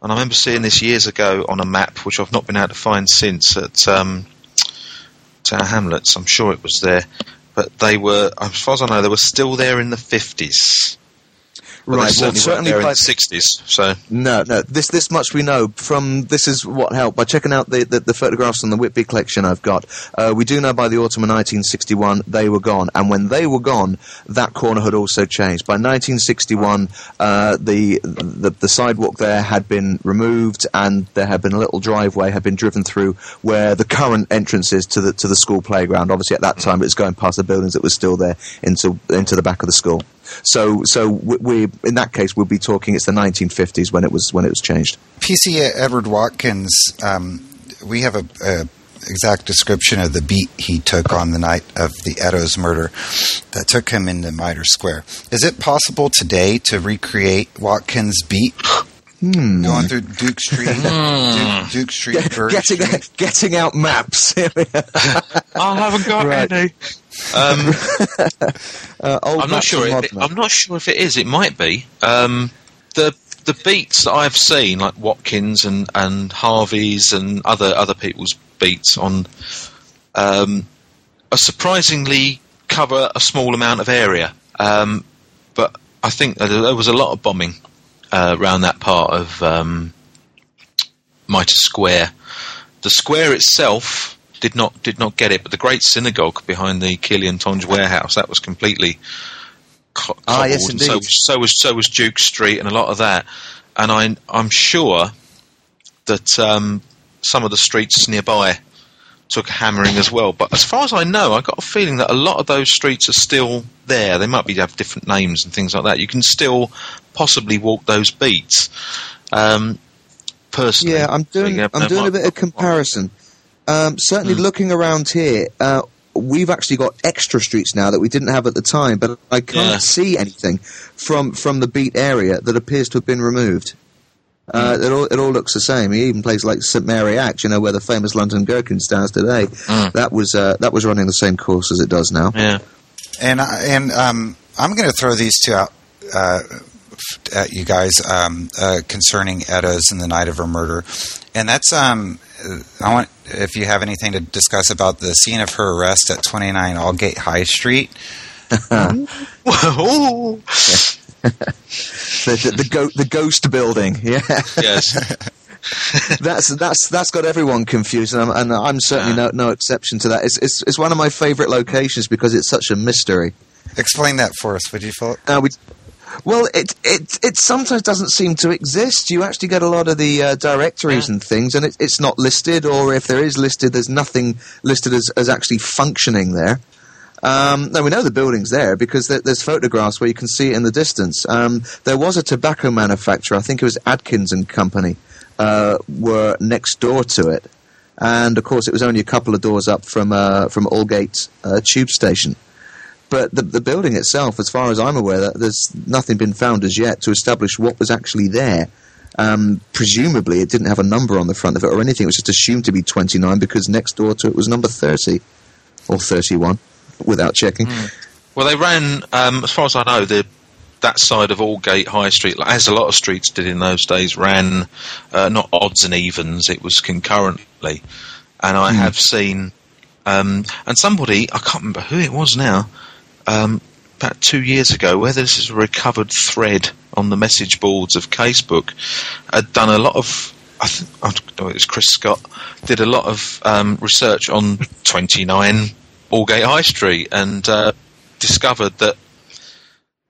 and I remember seeing this years ago on a map, which I've not been able to find since at um, Tower Hamlets. I'm sure it was there, but they were, as far as I know, they were still there in the fifties right. Well, certainly by the sixties. So no, no. This this much we know from this is what helped by checking out the, the, the photographs on the Whitby collection I've got. Uh, we do know by the autumn of 1961 they were gone, and when they were gone, that corner had also changed. By 1961, uh, the, the the sidewalk there had been removed, and there had been a little driveway had been driven through where the current entrance is to the to the school playground. Obviously, at that time, it was going past the buildings that were still there into into the back of the school. So, so we, in that case we'll be talking. It's the 1950s when it was when it was changed. PC Edward Watkins. Um, we have a, a exact description of the beat he took on the night of the Eddowes murder that took him into Mitre Square. Is it possible today to recreate Watkins' beat? Hmm. Going through Duke Street, hmm. Duke, Duke, Street, Get, getting Street. getting out maps. I haven't got right. any. Um, uh, I'm not sure. It, I'm not sure if it is. It might be. Um, the the beats that I've seen, like Watkins and, and Harvey's and other other people's beats on, um, are surprisingly cover a small amount of area. Um, but I think there was a lot of bombing uh, around that part of um, Mitre Square. The square itself did not did not get it, but the great synagogue behind the Kearley Tonge warehouse that was completely co- ah, yes, indeed. So, so, was so was Duke Street and a lot of that. And I, I'm sure that um, some of the streets nearby took a hammering as well. But as far as I know, I got a feeling that a lot of those streets are still there. They might be have different names and things like that. You can still possibly walk those beats. Um, personally, yeah, I'm doing I'm doing a bit of comparison. Um, certainly, mm. looking around here, uh, we've actually got extra streets now that we didn't have at the time, but I can't yeah. see anything from from the beat area that appears to have been removed. Uh, mm. it all it all looks the same. He Even places like St Mary Axe, you know, where the famous London Gherkin stands today, mm. that was uh, that was running the same course as it does now. Yeah, and and um, I'm going to throw these two out. Uh, at you guys um, uh, concerning Eddowes and the night of her murder, and that's um, I want if you have anything to discuss about the scene of her arrest at 29 Aldgate High Street. the, the, the, go- the ghost building, yeah. Yes. that's that's that's got everyone confused, and I'm, and I'm certainly yeah. no, no exception to that. It's, it's it's one of my favourite locations because it's such a mystery. Explain that for us, would you, Philip? Uh, we well, it it it sometimes doesn't seem to exist. You actually get a lot of the uh, directories yeah. and things, and it, it's not listed, or if there is listed, there's nothing listed as, as actually functioning there. Um, now we know the building's there because there, there's photographs where you can see it in the distance. Um, there was a tobacco manufacturer, I think it was Adkins and Company, uh, were next door to it, and of course it was only a couple of doors up from uh, from Aldgate uh, tube station. But the, the building itself, as far as I'm aware, there's nothing been found as yet to establish what was actually there. Um, presumably, it didn't have a number on the front of it or anything. It was just assumed to be 29 because next door to it was number 30 or 31, without checking. Mm. Well, they ran, um, as far as I know, the that side of Aldgate High Street, as a lot of streets did in those days, ran uh, not odds and evens; it was concurrently. And I mm. have seen, um, and somebody I can't remember who it was now um, about two years ago, whether this is a recovered thread on the message boards of Casebook, had done a lot of. I think I don't know it was Chris Scott did a lot of um, research on 29 Aldgate High Street and uh, discovered that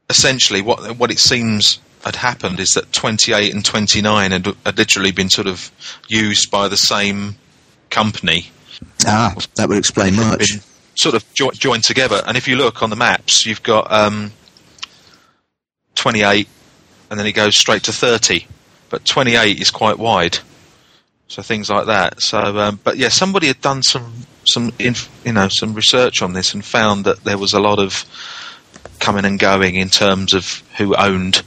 essentially what what it seems had happened is that 28 and 29 had, had literally been sort of used by the same company. Ah, that would explain much. Been sort of jo- joined together. And if you look on the maps, you've got um, 28, and then it goes straight to 30. But 28 is quite wide, so things like that. So, um, but yeah, somebody had done some some inf- you know some research on this and found that there was a lot of coming and going in terms of who owned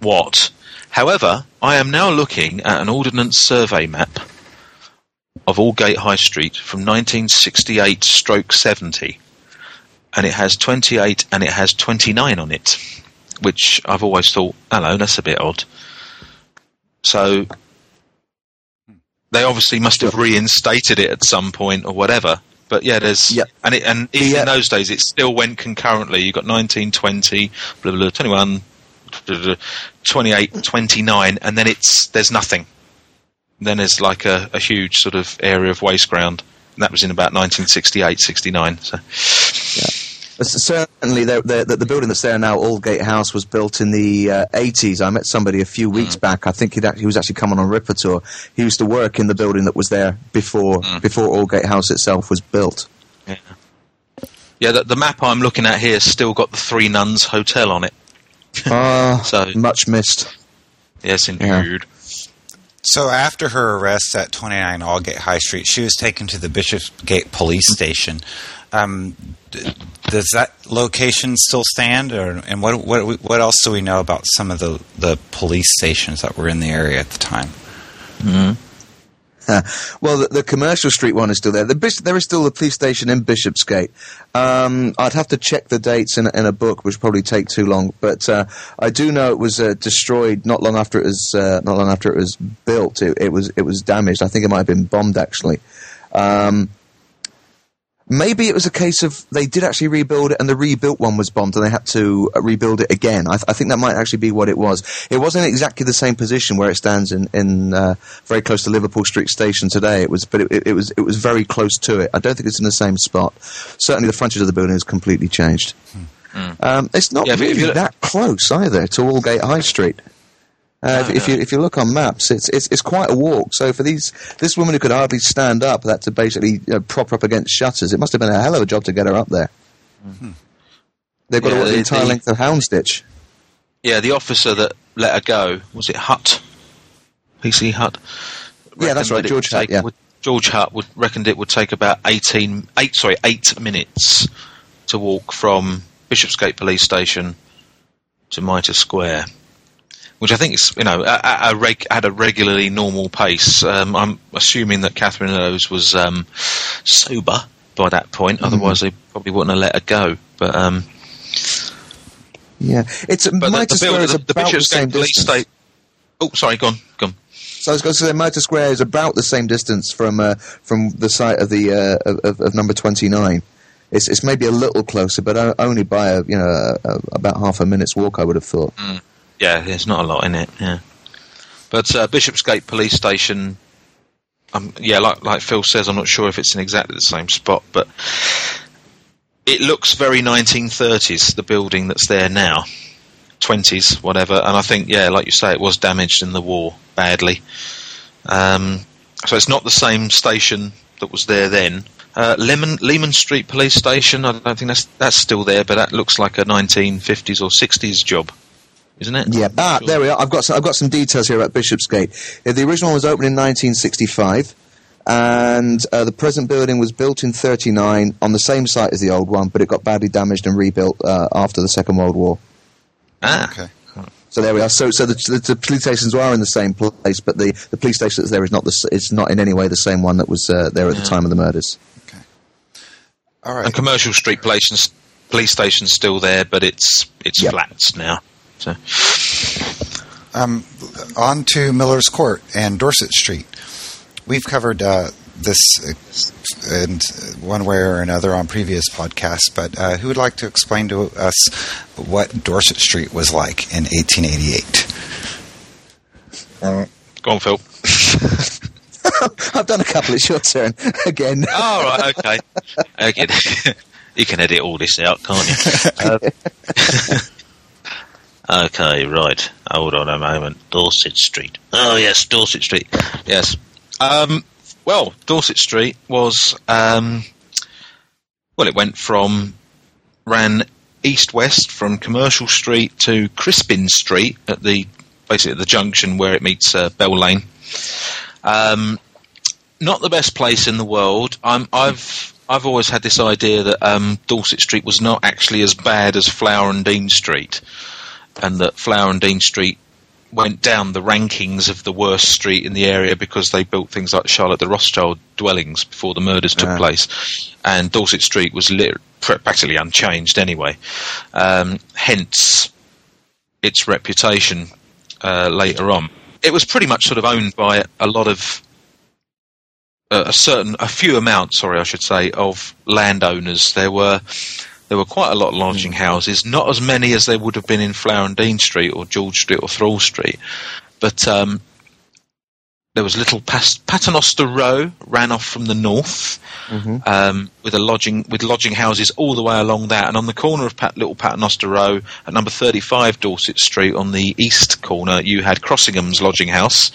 what. However, I am now looking at an ordnance survey map of Aldgate High Street from 1968 stroke 70 and it has 28 and it has 29 on it which I've always thought hello that's a bit odd so they obviously must have reinstated it at some point or whatever but yeah there's Yep. and it and even Yeah. in those days it still went concurrently you got 19 20 blah, blah, blah, 21 blah, blah, 28 29 and then it's there's nothing then there's like a, a huge sort of area of waste ground. And that was in about 1968, 69. So, Uh, Certainly, the, the, the building that's there now, Aldgate House, was built in the uh, 80s. I met somebody a few weeks back. I think he was actually coming on Ripper tour. He used to work in the building that was there before before Aldgate House itself was built. yeah. Yeah, the, the map I'm looking at here still got the Three Nuns Hotel on it. Ah, So- much missed. Yes, Yeah. So after her arrest at 29 Aldgate High Street, she was taken to the Bishopsgate Police Station. Um, does that location still stand, or and what what what else do we know about some of the the police stations that were in the area at the time? Uh, well, the, the commercial street one is still there. The there is still the police station in Bishopsgate. Um, I'd have to check the dates in, in a book, which would probably take too long. But uh, I do know it was uh, destroyed not long after it was uh, not long after it was built. It, it was it was damaged. I think it might have been bombed actually. Um, Maybe it was a case of they did actually rebuild it, and the rebuilt one was bombed, and they had to uh, rebuild it again. I, th- I think that might actually be what it was. It wasn't exactly the same position where it stands in, in uh, very close to Liverpool Street Station today. It was, but it, it, was it was very close to it. I don't think it's in the same spot. Certainly, the frontage of the building has completely changed. Um, it's not Yeah, if you- if really that close either to Aldgate High Street. Uh, if, if you if you look on maps, it's, it's it's quite a walk. So for these this woman who could hardly stand up, that to basically you know, prop her up against shutters, it must have been a hell of a job to get her up there. They've got Yeah, to walk the entire the- length of Houndsditch. Yeah, the officer that let her go, was it Hutt? PC Hutt? Yeah, that's right, that George Hutt, take- yeah. would- George Hutt would reckoned it would take about 18, eight, sorry, eight minutes to walk from Bishopsgate Police Station to Mitre Square. Which I think is, you know, a reg, at a regularly normal pace. Um, I'm assuming that Catherine Eddowes was um, sober by that point, otherwise they probably wouldn't have let her go. But um, Yeah, it's but the, Mitre the, Square build, is the, the about the same Police distance. Station. Oh, sorry, gone, gone. So I was going to say Mitre Square is about the same distance from uh, from the site of the uh, of, of, number twenty nine. It's it's maybe a little closer, but only by a you know a, a, about half a minute's walk. I would have thought. Yeah, there's not a lot in it. Yeah, but uh, Bishopsgate Police Station. Um, yeah, like like Phil says, I'm not sure if it's in exactly the same spot, but it looks very 1930s. The building that's there now, 20s, whatever. And I think, yeah, like you say, it was damaged in the war badly. Um, so it's not the same station that was there then. Uh, Leman, Leman Street Police Station. I don't think that's that's still there, but that looks like a 1950s or 60s job, isn't it? Yeah, ah, Sure. there we are. I've got some, I've got some details here about Bishopsgate. Uh, the original one was opened in 1965, and uh, the present building was built in 39 on the same site as the old one, but it got badly damaged and rebuilt uh, after the Second World War. Ah, Okay. So there we are. So, so the, the, the police stations are in the same place, but the, the police station that's there is not the, s- it's not in any way the same one that was uh, there at the time of the murders. All and. Commercial Street Police police station's still there, but it's it's Yep. flats now. So Um, on to Miller's Court and Dorset Street. We've covered uh, this uh, in one way or another on previous podcasts, but uh, who would like to explain to us what Dorset Street was like in 1888? go on, Phil. I've done a couple. It's your turn again. oh right, okay. okay. you can edit all this out, can't you? Uh, Okay, right. Hold on a moment. Dorset Street. Oh yes, Dorset Street. Yes. Um, well, Dorset Street was um, well, it went from ran east west from Commercial Street to Crispin Street at the basically at the junction where it meets uh, Bell Lane. Um, not the best place in the world. I'm, I've I've always had this idea that um, Dorset Street was not actually as bad as Flower and Dean Street, and that Flower and Dean Street went down the rankings of the worst street in the area because they built things like Charlotte de Rothschild dwellings before the murders took Yeah. place, and Dorset Street was lit- practically unchanged anyway. Um, hence, its reputation uh, later on. It was pretty much sort of owned by a lot of uh, a certain, a few amount, sorry, I should say, of landowners. There were there were quite a lot of lodging houses, not as many as there would have been in Flower and Dean Street or George Street or Thrall Street, but um, there was little Paternoster Row ran off from the north Mhm. um, with a lodging with lodging houses all the way along that, and on the corner of Pat, Little Paternoster Row at number thirty-five Dorset Street on the east corner, you had Crossingham's lodging house,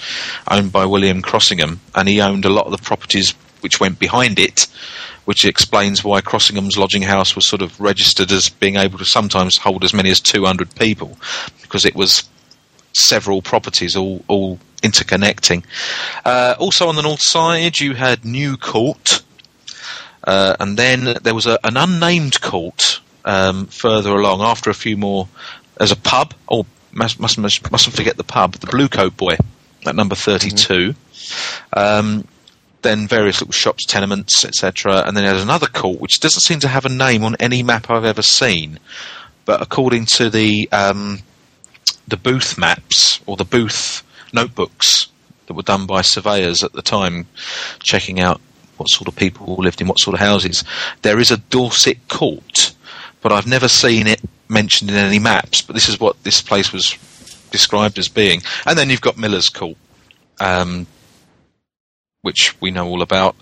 owned by William Crossingham, and he owned a lot of the properties which went behind it, which explains why Crossingham's lodging house was sort of registered as being able to sometimes hold as many as two hundred people, because it was several properties all all interconnecting. Uh, also on the north side, you had New Court. Uh, and then there was a, an unnamed court um, further along. After a few more, there's a pub. Oh, must, must, must, mustn't forget the pub, the Blue Coat Boy, at number 32. Um, then various little shops, tenements, etc. And then there's another court which doesn't seem to have a name on any map I've ever seen. But according to the um, the booth maps or the booth notebooks that were done by surveyors at the time, checking out what sort of people lived in what sort of houses. There is a Dorset Court, but I've never seen it mentioned in any maps. But this is what this place was described as being. And then you've got Miller's Court, um, which we know all about.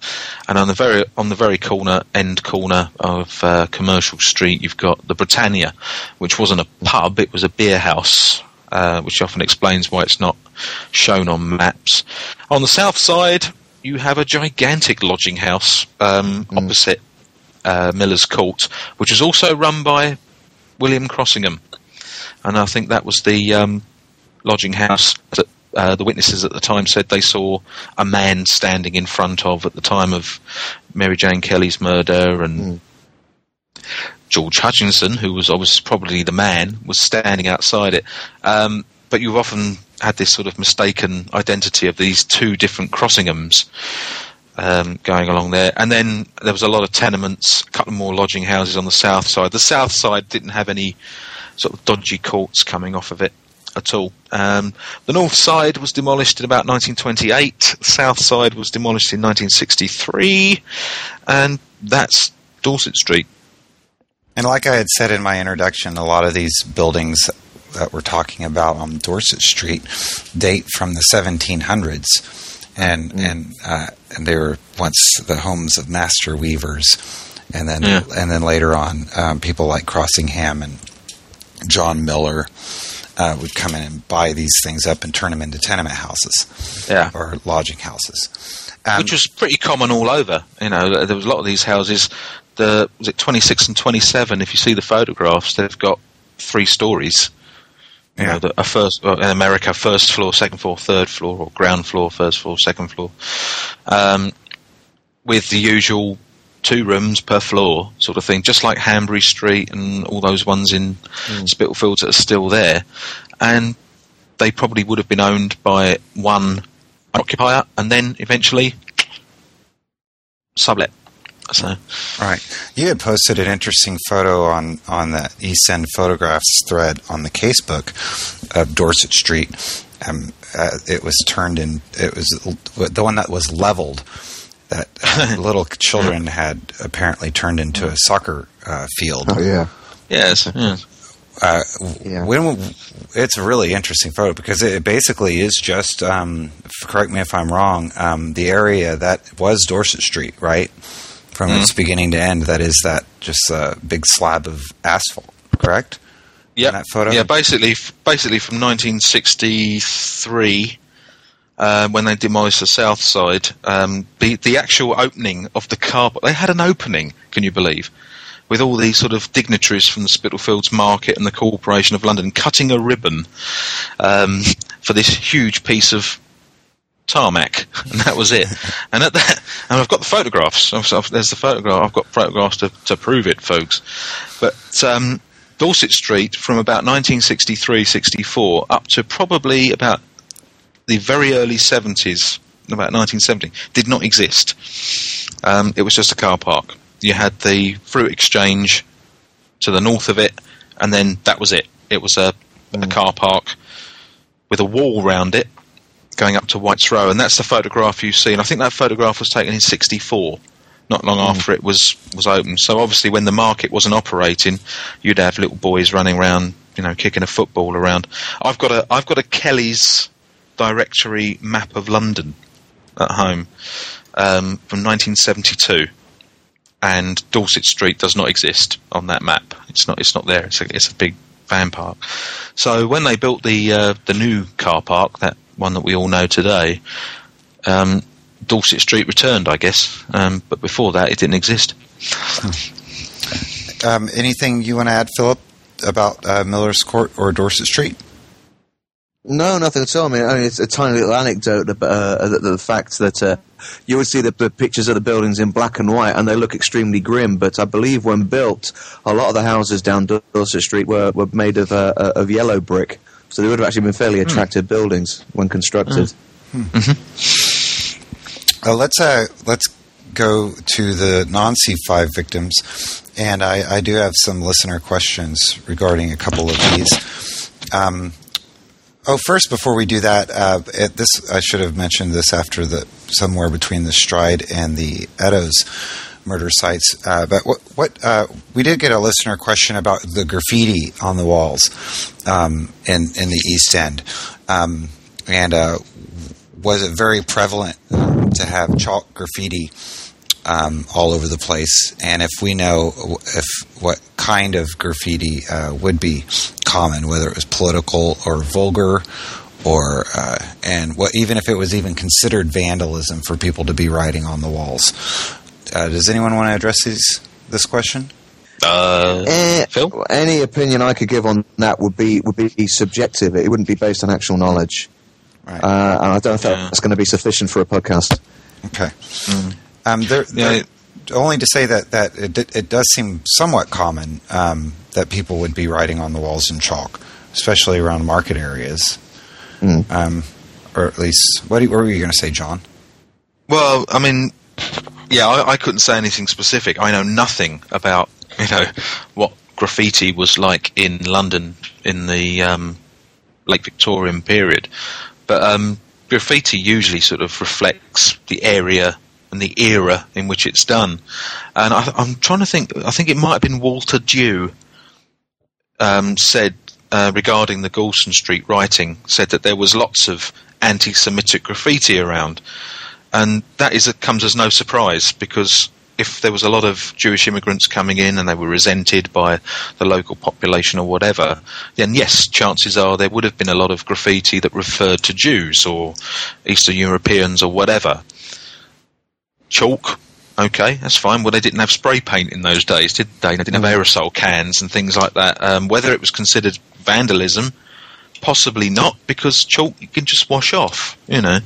And on the very on the very corner end corner of uh, Commercial Street, you've got the Britannia, which wasn't a pub; it was a beer house. Uh, which often explains why it's not shown on maps. On the south side, you have a gigantic lodging house um, opposite uh, Miller's Court, which is also run by William Crossingham, and I think that was the um, lodging house that uh, the witnesses at the time said they saw a man standing in front of at the time of Mary Jane Kelly's murder, and George Hutchinson, who was obviously probably the man, was standing outside it. Um, but you've often had this sort of mistaken identity of these two different Crossinghams um, going along there. And then there was a lot of tenements, a couple more lodging houses on the south side. The south side didn't have any sort of dodgy courts coming off of it at all. Um, the north side was demolished in about 1928. The south side was demolished in 1963, and that's Dorset Street. And like I had said in my introduction, a lot of these buildings that we're talking about on Dorset Street date from the 1700s, and and uh, and they were once the homes of master weavers, and then Yeah. and then later on, um, people like Crossingham and John Miller uh, would come in and buy these things up and turn them into tenement houses Yeah. or lodging houses. Um, which was pretty common all over. You know, there was a lot of these houses. The was it twenty six and twenty seven? If you see the photographs, they've got three stories. You Yeah. know, the, a first well, in America, first floor, second floor, third floor, or ground floor, first floor, second floor, um, with the usual two rooms per floor sort of thing, just like Hanbury Street and all those ones in Spitalfields that are still there, and they probably would have been owned by one occupier, and then eventually sublet. So Right. You had posted an interesting photo on on the East End Photographs thread on the casebook of Dorset Street. Um, uh, it was turned in. It was the one that was leveled. That uh, little children had apparently turned into a soccer uh, field. Oh yeah. yes, yeah. Uh, Yeah. when it's a really interesting photo because it basically is just. Um, correct me if I'm wrong. Um, the area that was Dorset Street, right, from its beginning to end. That is that just a big slab of asphalt. Correct. Yeah, that photo? Yeah, basically, basically from 1963, uh, when they demolished the south side, um, the the actual opening of the car. They had an opening. Can you believe? With all these sort of dignitaries from the Spitalfields Market and the Corporation of London cutting a ribbon um, for this huge piece of tarmac, and that was it. and at that, and I've got the photographs. I've, there's the photograph. I've got photographs to, to prove it, folks. But um, Dorset Street from about 1963, 64 up to probably about the very early 70s, about 1970, did not exist. Um, it was just a car park. You had the fruit exchange to the north of it, and then that was it. It was a, a car park with a wall round it going up to White's Row, and that's the photograph you've seen. I think that photograph was taken in '64, not long after it was was opened. So obviously, when the market wasn't operating, you'd have little boys running around, you know, kicking a football around. I've got a I've got a Kelly's directory map of London at home um, from 1972. And Dorset Street does not exist on that map. It's not. It's not there. It's a, it's a big van park. So when they built the uh, the new car park, that one that we all know today, um, Dorset Street returned, I guess. Um, but before that, it didn't exist. Um, anything you want to add, Philip, about uh, Miller's Court or Dorset Street? No, nothing at all. I mean, I mean it's a tiny little anecdote about uh, the, the fact that uh, you would see the, the pictures of the buildings in black and white, and they look extremely grim. But I believe when built, a lot of the houses down Dorset Street were, were made of uh, uh, of yellow brick, so they would have actually been fairly attractive buildings when constructed. Uh, let's uh, let's go to the non C5 victims, and I, I do have some listener questions regarding a couple of these. Um, oh, first, before we do that, uh, this I should have mentioned this after the somewhere between the Stride and the Eddowes murder sites. Uh, but what what uh, we did get a listener question about the graffiti on the walls um, in in the East End, um, and uh, was it very prevalent to have chalk graffiti um, all over the place? And if we know if what kind of graffiti uh, would be common, whether it was political or vulgar, or uh, and what even if it was even considered vandalism for people to be writing on the walls. Uh, does anyone want to address these, this question? Uh, Eh, Phil? Any opinion I could give on that would be would be subjective. It wouldn't be based on actual knowledge, Right. uh, and I don't think Yeah. that's going to be sufficient for a podcast. Okay. Um, there, Yeah. there- only to say that that it, it does seem somewhat common um, that people would be writing on the walls in chalk, especially around market areas, Mm. um, or at least what, do you- what were you going to say, John? Well, I mean, yeah, I, I couldn't say anything specific. I know nothing about you know what graffiti was like in London in the um, late Victorian period, but um, graffiti usually sort of reflects the area and the era in which it's done. And I, I'm trying to think. I think it might have been Walter Dew um, said uh, regarding the Goulston Street writing said that there was lots of anti-Semitic graffiti around and that is comes as no surprise because if there was a lot of Jewish immigrants coming in and they were resented by the local population or whatever, then yes, chances are there would have been a lot of graffiti that referred to Jews or Eastern Europeans or whatever. Chalk, okay, that's fine. Well, they didn't have spray paint in those days, did they? They didn't have aerosol cans and things like that. Um, whether it was considered vandalism, possibly not, because chalk you can just wash off, you know.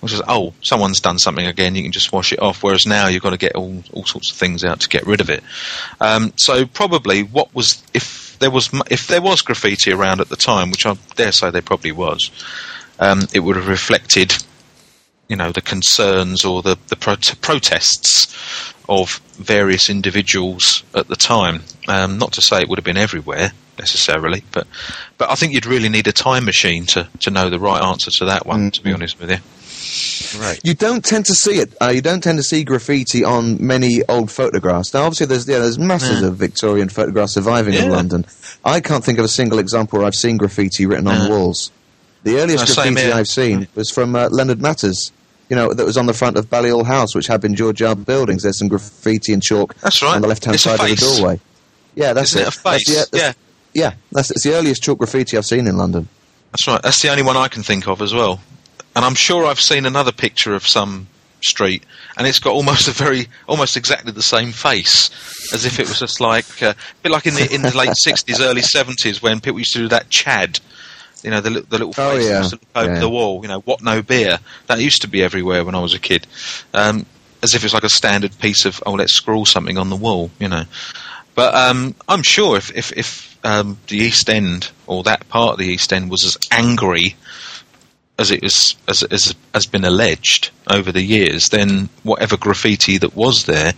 Which is, oh, someone's done something again, you can just wash it off. Whereas now you've got to get all, all sorts of things out to get rid of it. Um, so probably what was if there was if there was graffiti around at the time, which I dare say there probably was, um, it would have reflected, you know, the concerns or the the pro- protests of various individuals at the time. Um, not to say it would have been everywhere necessarily, but but I think you'd really need a time machine to, to know the right answer to that one. To be honest with you, Right. You don't tend to see it. Uh, you don't tend to see graffiti on many old photographs. Now, obviously, there's yeah, there's masses Yeah. of Victorian photographs surviving in London. I can't think of a single example where I've seen graffiti written on Yeah. the walls. The earliest No, graffiti. I've seen was from uh, Leonard Matters. You know, that was on the front of Balliol House, which had been George Yard buildings. There's some graffiti and chalk That's right. on the left-hand side of the doorway. Yeah, that's Isn't it it. a face? That's- Yeah. Yeah, that's it's the earliest chalk graffiti I've seen in London. That's right. That's the only one I can think of as well. And I'm sure I've seen another picture of some street, and it's got almost a very, almost exactly the same face, as if it was just like uh, a bit like in the in the late '60s, early '70s when people used to do that Chad. You know the, the little face Oh, that yeah. look over Yeah. the wall. You know what no beer that used to be everywhere when I was a kid, um, as if it's like a standard piece of oh let's scrawl something on the wall. You know, but um, I'm sure if if, if um, the East End or that part of the East End was as angry as it was as, as has been alleged over the years, then whatever graffiti that was there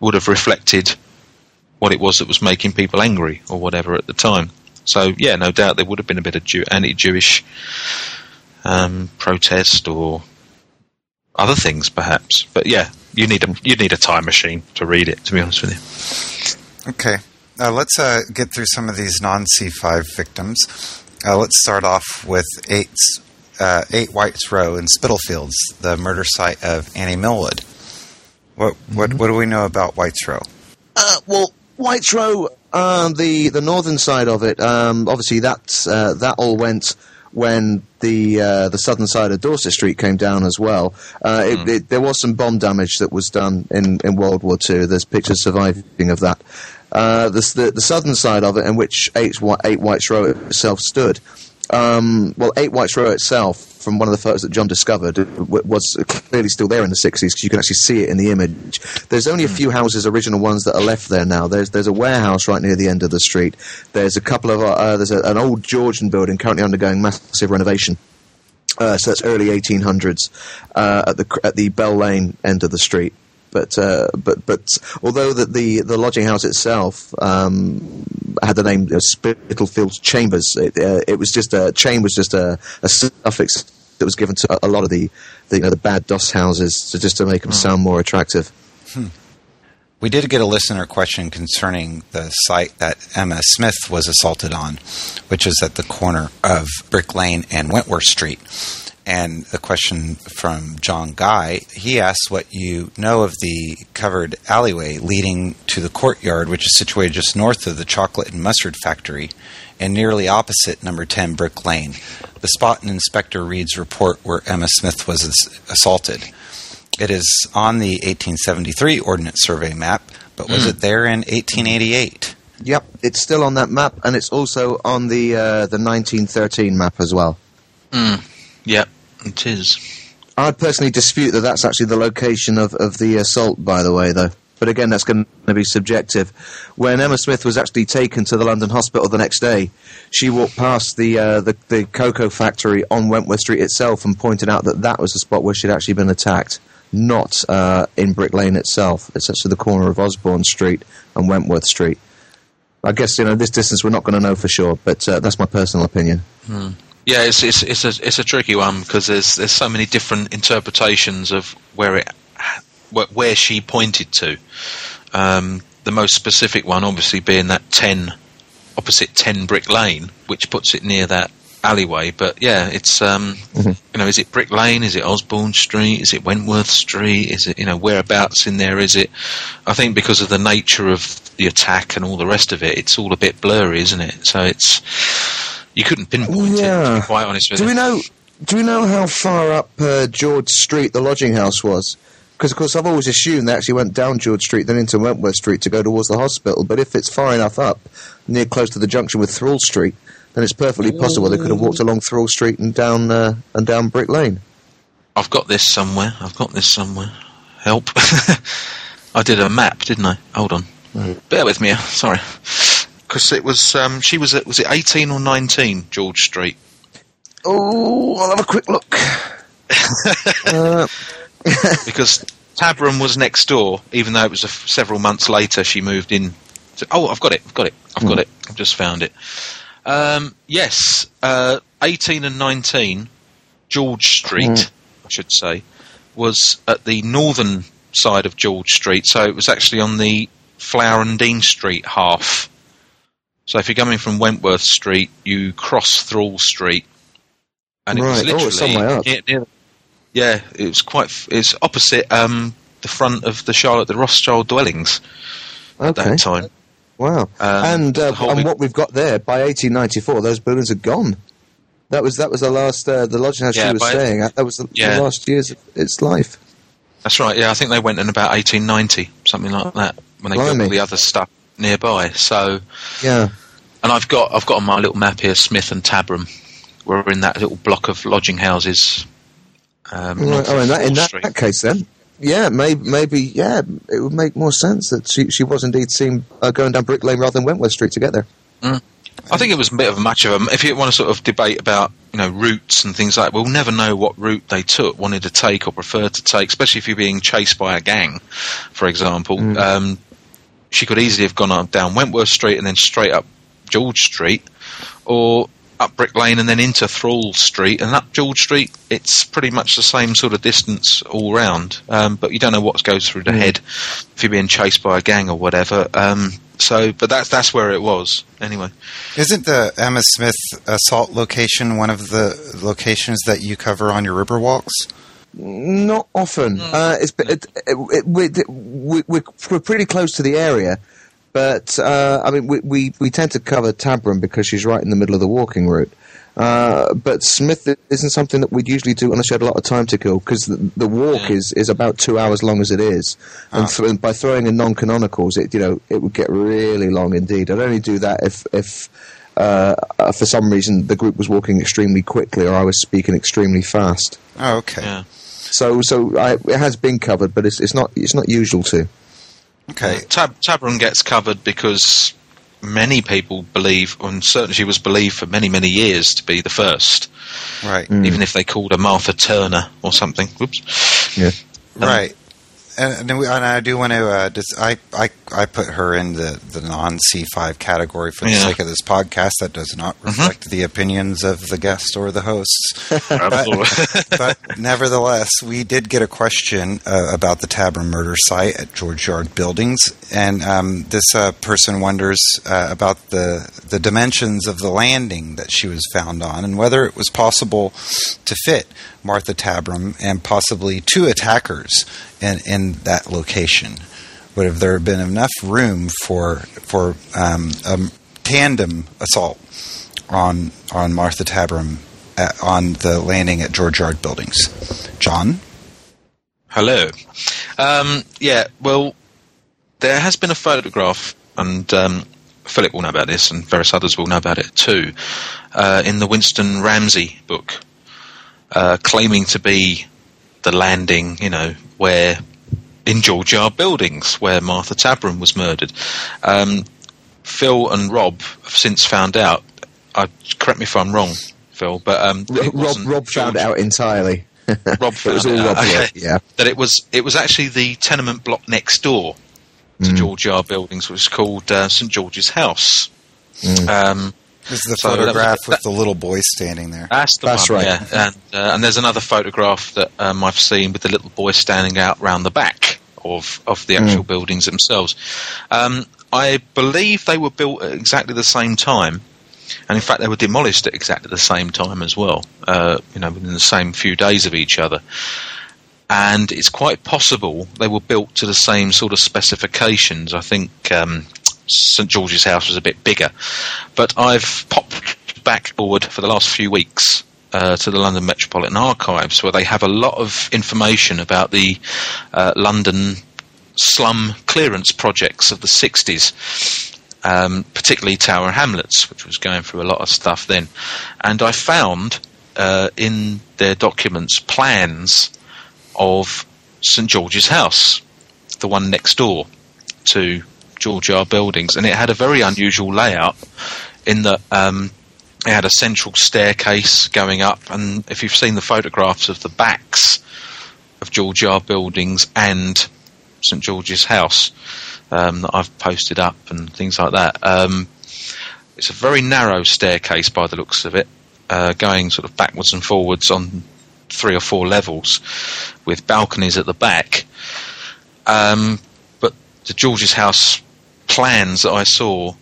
would have reflected what it was that was making people angry or whatever at the time. So yeah, no doubt there would have been a bit of Jew- anti-Jewish um, protest or other things, perhaps. But yeah, you need a you need a time machine to read it. To be honest with you. Okay, uh, let's uh, get through some of these non C5 victims. Uh, let's start off with eight, uh, eight Whites Row in Spitalfields, the murder site of Annie Millwood. What what what do we know about Whites Row? Uh, well, Whites Row, um, the the northern side of it, um, obviously that uh, that all went when the uh, the southern side of Dorset Street came down as well. Uh, it, it, there was some bomb damage that was done in, in World War II. There's pictures surviving of that. Uh, the, the the southern side of it, in which eight, eight Whites Row itself stood. Um, well, Eight Whites Row itself, from one of the photos that John discovered, was clearly still there in the 60s because you can actually see it in the image. There's only a few houses, original ones, that are left there now. There's there's a warehouse right near the end of the street. There's a couple of uh, there's a, an old Georgian building currently undergoing massive renovation. Uh, so that's early 1800s uh, at the at the Bell Lane end of the street. But uh, but but although the, the the lodging house itself um, had the name uh, Spitalfields Chambers, it, uh, it was just a chain was just a, a suffix that was given to a, lot of the the, you know, the bad doss houses to just to make them sound more attractive. We did get a listener question concerning the site that Emma Smith was assaulted on, which is at the corner of Brick Lane and Wentworth Street. And the question from John Guy, he asks what you know of the covered alleyway leading to the courtyard, which is situated just north of the chocolate and mustard factory and nearly opposite number 10 Brick Lane. The spot in Inspector Reid's report where Emma Smith was assaulted. It is on the 1873 Ordnance Survey map, but was it there in 1888? Yep, it's still on that map, and it's also on the uh, the 1913 map as well. Yeah, it is. I'd personally dispute that that's actually the location of, of the assault, by the way, though. But again, that's going to be subjective. When Emma Smith was actually taken to the London hospital the next day, she walked past the, uh, the, the cocoa factory on Wentworth Street itself and pointed out that that was the spot where she'd actually been attacked, not uh, in Brick Lane itself. It's actually the corner of Osborne Street and Wentworth Street. I guess, you know, this distance we're not going to know for sure, but uh, that's my personal opinion. Yeah, it's it's it's a it's a tricky one because there's there's so many different interpretations of where it where, where she pointed to. Um, the most specific one, obviously, being that ten opposite ten Brick Lane, which puts it near that alleyway. But yeah, it's um, you know, is it Brick Lane? Is it Osborne Street? Is it Wentworth Street? Is it you know whereabouts in there is it? I think because of the nature of the attack and all the rest of it, it's all a bit blurry, isn't it? So it's you couldn't pinpoint it. To Yeah. be quite honest with Do you. we know? Do we know how far up uh, George Street the lodging house was? Because of course I've always assumed they actually went down George Street, then into Wentworth Street to go towards the hospital. But if it's far enough up, near close to the junction with Thrawl Street, then it's perfectly possible they could have walked along Thrawl Street and down uh, and down Brick Lane. I've got this somewhere. I've got this somewhere. Help. I did a map, didn't I? Hold on. Bear with me. Sorry. Because it was, um, she was at, was it 18 or 19, George Street? Oh, I'll have a quick look. uh, Because Tabram was next door, even though it was a f- several months later she moved in. To, oh, I've got it. I've got it. I've got it. I've just found it. Um, yes, uh, 18 and 19, George Street, I should say, was at the northern side of George Street, so it was actually on the Flower and Dean Street half. So if you're coming from Wentworth Street, you cross Thrawl Street, and it was Right. Oh, literally it's some way up. near, near, yeah, it was quite. It's opposite um, the front of the Charlotte de Rothschild dwellings at okay. that time. Wow. Um, and uh, and big- what we've got there by 1894, those buildings are gone. That was that was the last uh, the lodging house Yeah, she was staying at. That was the, Yeah. the last years of its life. That's right. Yeah, I think they went in about 1890, something like that, when they built Blimey. all the other stuff nearby. So, Yeah. and I've got I've got on my little map here Smith and Tabram. We're in that little block of lodging houses. Um, Right, oh, in that, in that, that case, then, yeah, maybe, maybe, yeah, it would make more sense that she, she was indeed seen uh, going down Brick Lane rather than Wentworth Street to get there. I think it was a bit of a match of a. If you want to sort of debate about you know routes and things like, we'll never know what route they took, wanted to take, or preferred to take. Especially if you're being chased by a gang, for example. Um, she could easily have gone up down Wentworth Street and then straight up George Street, or up Brick Lane and then into Thrawl Street and up George Street. It's pretty much the same sort of distance all round, um, but you don't know what goes through the head if you're being chased by a gang or whatever. Um, so, but that's that's where it was anyway. Isn't the Emma Smith assault location one of the locations that you cover on your river walks? Not often. Uh, it's it, it, it, we, we, we're, we're pretty close to the area, but uh, I mean, we, we, we tend to cover Tabram because she's right in the middle of the walking route. Uh, but Smith isn't something that we'd usually do unless you had a lot of time to kill because the, the walk Yeah. is, is about two hours long as it is, and, th- and by throwing in non-canonicals, it you know it would get really long indeed. I'd only do that if if uh, uh, for some reason the group was walking extremely quickly or I was speaking extremely fast. Oh, okay. Yeah. So, so I, it has been covered, but it's, it's not it's not usual to. Okay. Tab- Tabram gets covered because many people believe, and certainly she was believed for many, many years to be the first, Right. even mm. if they called her Martha Turner or something. Whoops. Yeah. Um, right. And, and, we, and I do want to. Uh, dis- I, I I put her in the, the non C five category for the Yeah. sake of this podcast. That does not reflect the opinions of the guest or the hosts. Absolutely. but nevertheless, we did get a question uh, about the Tabram murder site at George Yard Buildings, and um, this uh, person wonders uh, about the the dimensions of the landing that she was found on, and whether it was possible to fit Martha Tabram and possibly two attackers in in that location. Would have there been enough room for for um, a tandem assault on on Martha Tabram at, on the landing at George Yard Buildings? John, Hello. Um, yeah, well, there has been a photograph, and um, Philip will know about this, and various others will know about it too, uh, in the Winston Ramsey book, uh, claiming to be the landing, you know, where in George Yard Buildings, where Martha Tabram was murdered. Um, Phil and Rob have since found out. Uh, correct me if I'm wrong, Phil, but um, Rob Rob found out entirely. Rob it was found all it Rob. out. yeah, Okay. yeah. That it was it was actually the tenement block next door to Mm. George Yard Buildings, which was called uh, St George's House. Mm. Um, this is the So that photograph with that- the little boy standing there. that's the That's one, right. yeah. And, uh, and there's another photograph that um, I've seen with the little boy standing out round the back of of the actual buildings themselves. Um, I believe they were built at exactly the same time, and in fact they were demolished at exactly the same time as well. Uh, you know, within the same few days of each other. And it's quite possible they were built to the same sort of specifications. I think um, St George's House was a bit bigger, but I've popped back forward for the last few weeks uh, to the London Metropolitan Archives, where they have a lot of information about the uh, London slum clearance projects of the 60s, um, particularly Tower Hamlets, which was going through a lot of stuff then. And I found uh, in their documents plans of St George's House, the one next door to George Yard Buildings, and it had a very unusual layout in that um, it had a central staircase going up, and if you've seen the photographs of the backs of George Yard Buildings and St George's House um, that I've posted up and things like that, um, it's a very narrow staircase by the looks of it, uh, going sort of backwards and forwards on three or four levels with balconies at the back. Um, but the George's House plans that I saw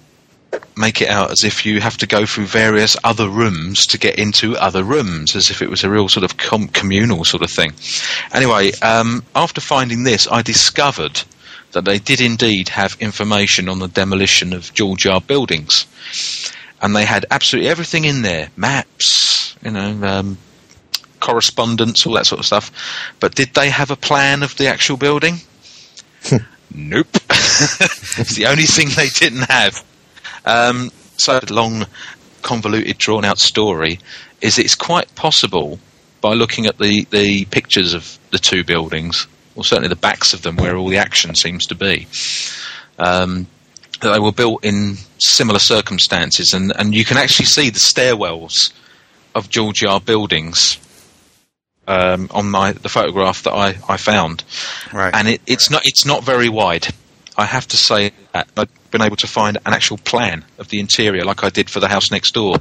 make it out as if you have to go through various other rooms to get into other rooms, as if it was a real sort of com- communal sort of thing. Anyway, um, after finding this, I discovered that they did indeed have information on the demolition of George Yard buildings, and they had absolutely everything in there: maps, you know, um, correspondence, all that sort of stuff. But did they have a plan of the actual building? Nope. it's the only thing they didn't have. Um, so long, convoluted, drawn out story is it's quite possible by looking at the, the pictures of the two buildings, or certainly the backs of them where all the action seems to be, um, that they were built in similar circumstances, and, and you can actually see the stairwells of George Yard buildings um, on my the photograph that I, I found, Right. and it, it's not it's not very wide. I have to say that I've been able to find an actual plan of the interior, like I did for the house next door.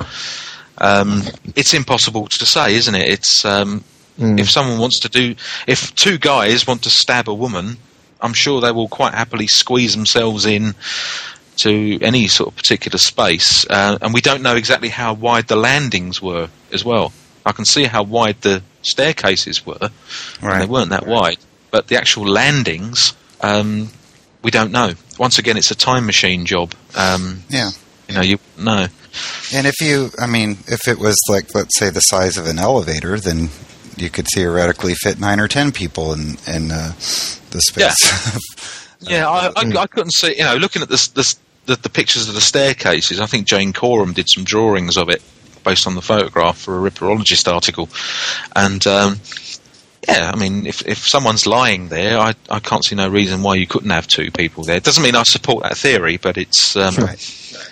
Um, it's impossible to say, isn't it? It's um, if someone wants to do, if two guys want to stab a woman, I'm sure they will quite happily squeeze themselves in to any sort of particular space, uh, and we don't know exactly how wide the landings were as well. I can see how wide the staircases were, and they weren't that wide, but the actual landings, um, we don't know. Once again, it's a time machine job. Um, Yeah. you know, you know. And if you, I mean, if it was like, let's say, the size of an elevator, then you could theoretically fit nine or ten people in in uh, the space. Yeah, I, I, I couldn't see. You know, looking at this, this, the, the pictures of the staircases, I think Jane Coram did some drawings of it based on the photograph for a Ripperologist article, and um, yeah, I mean, if if someone's lying there, I I can't see no reason why you couldn't have two people there. It doesn't mean I support that theory, but it's um, right.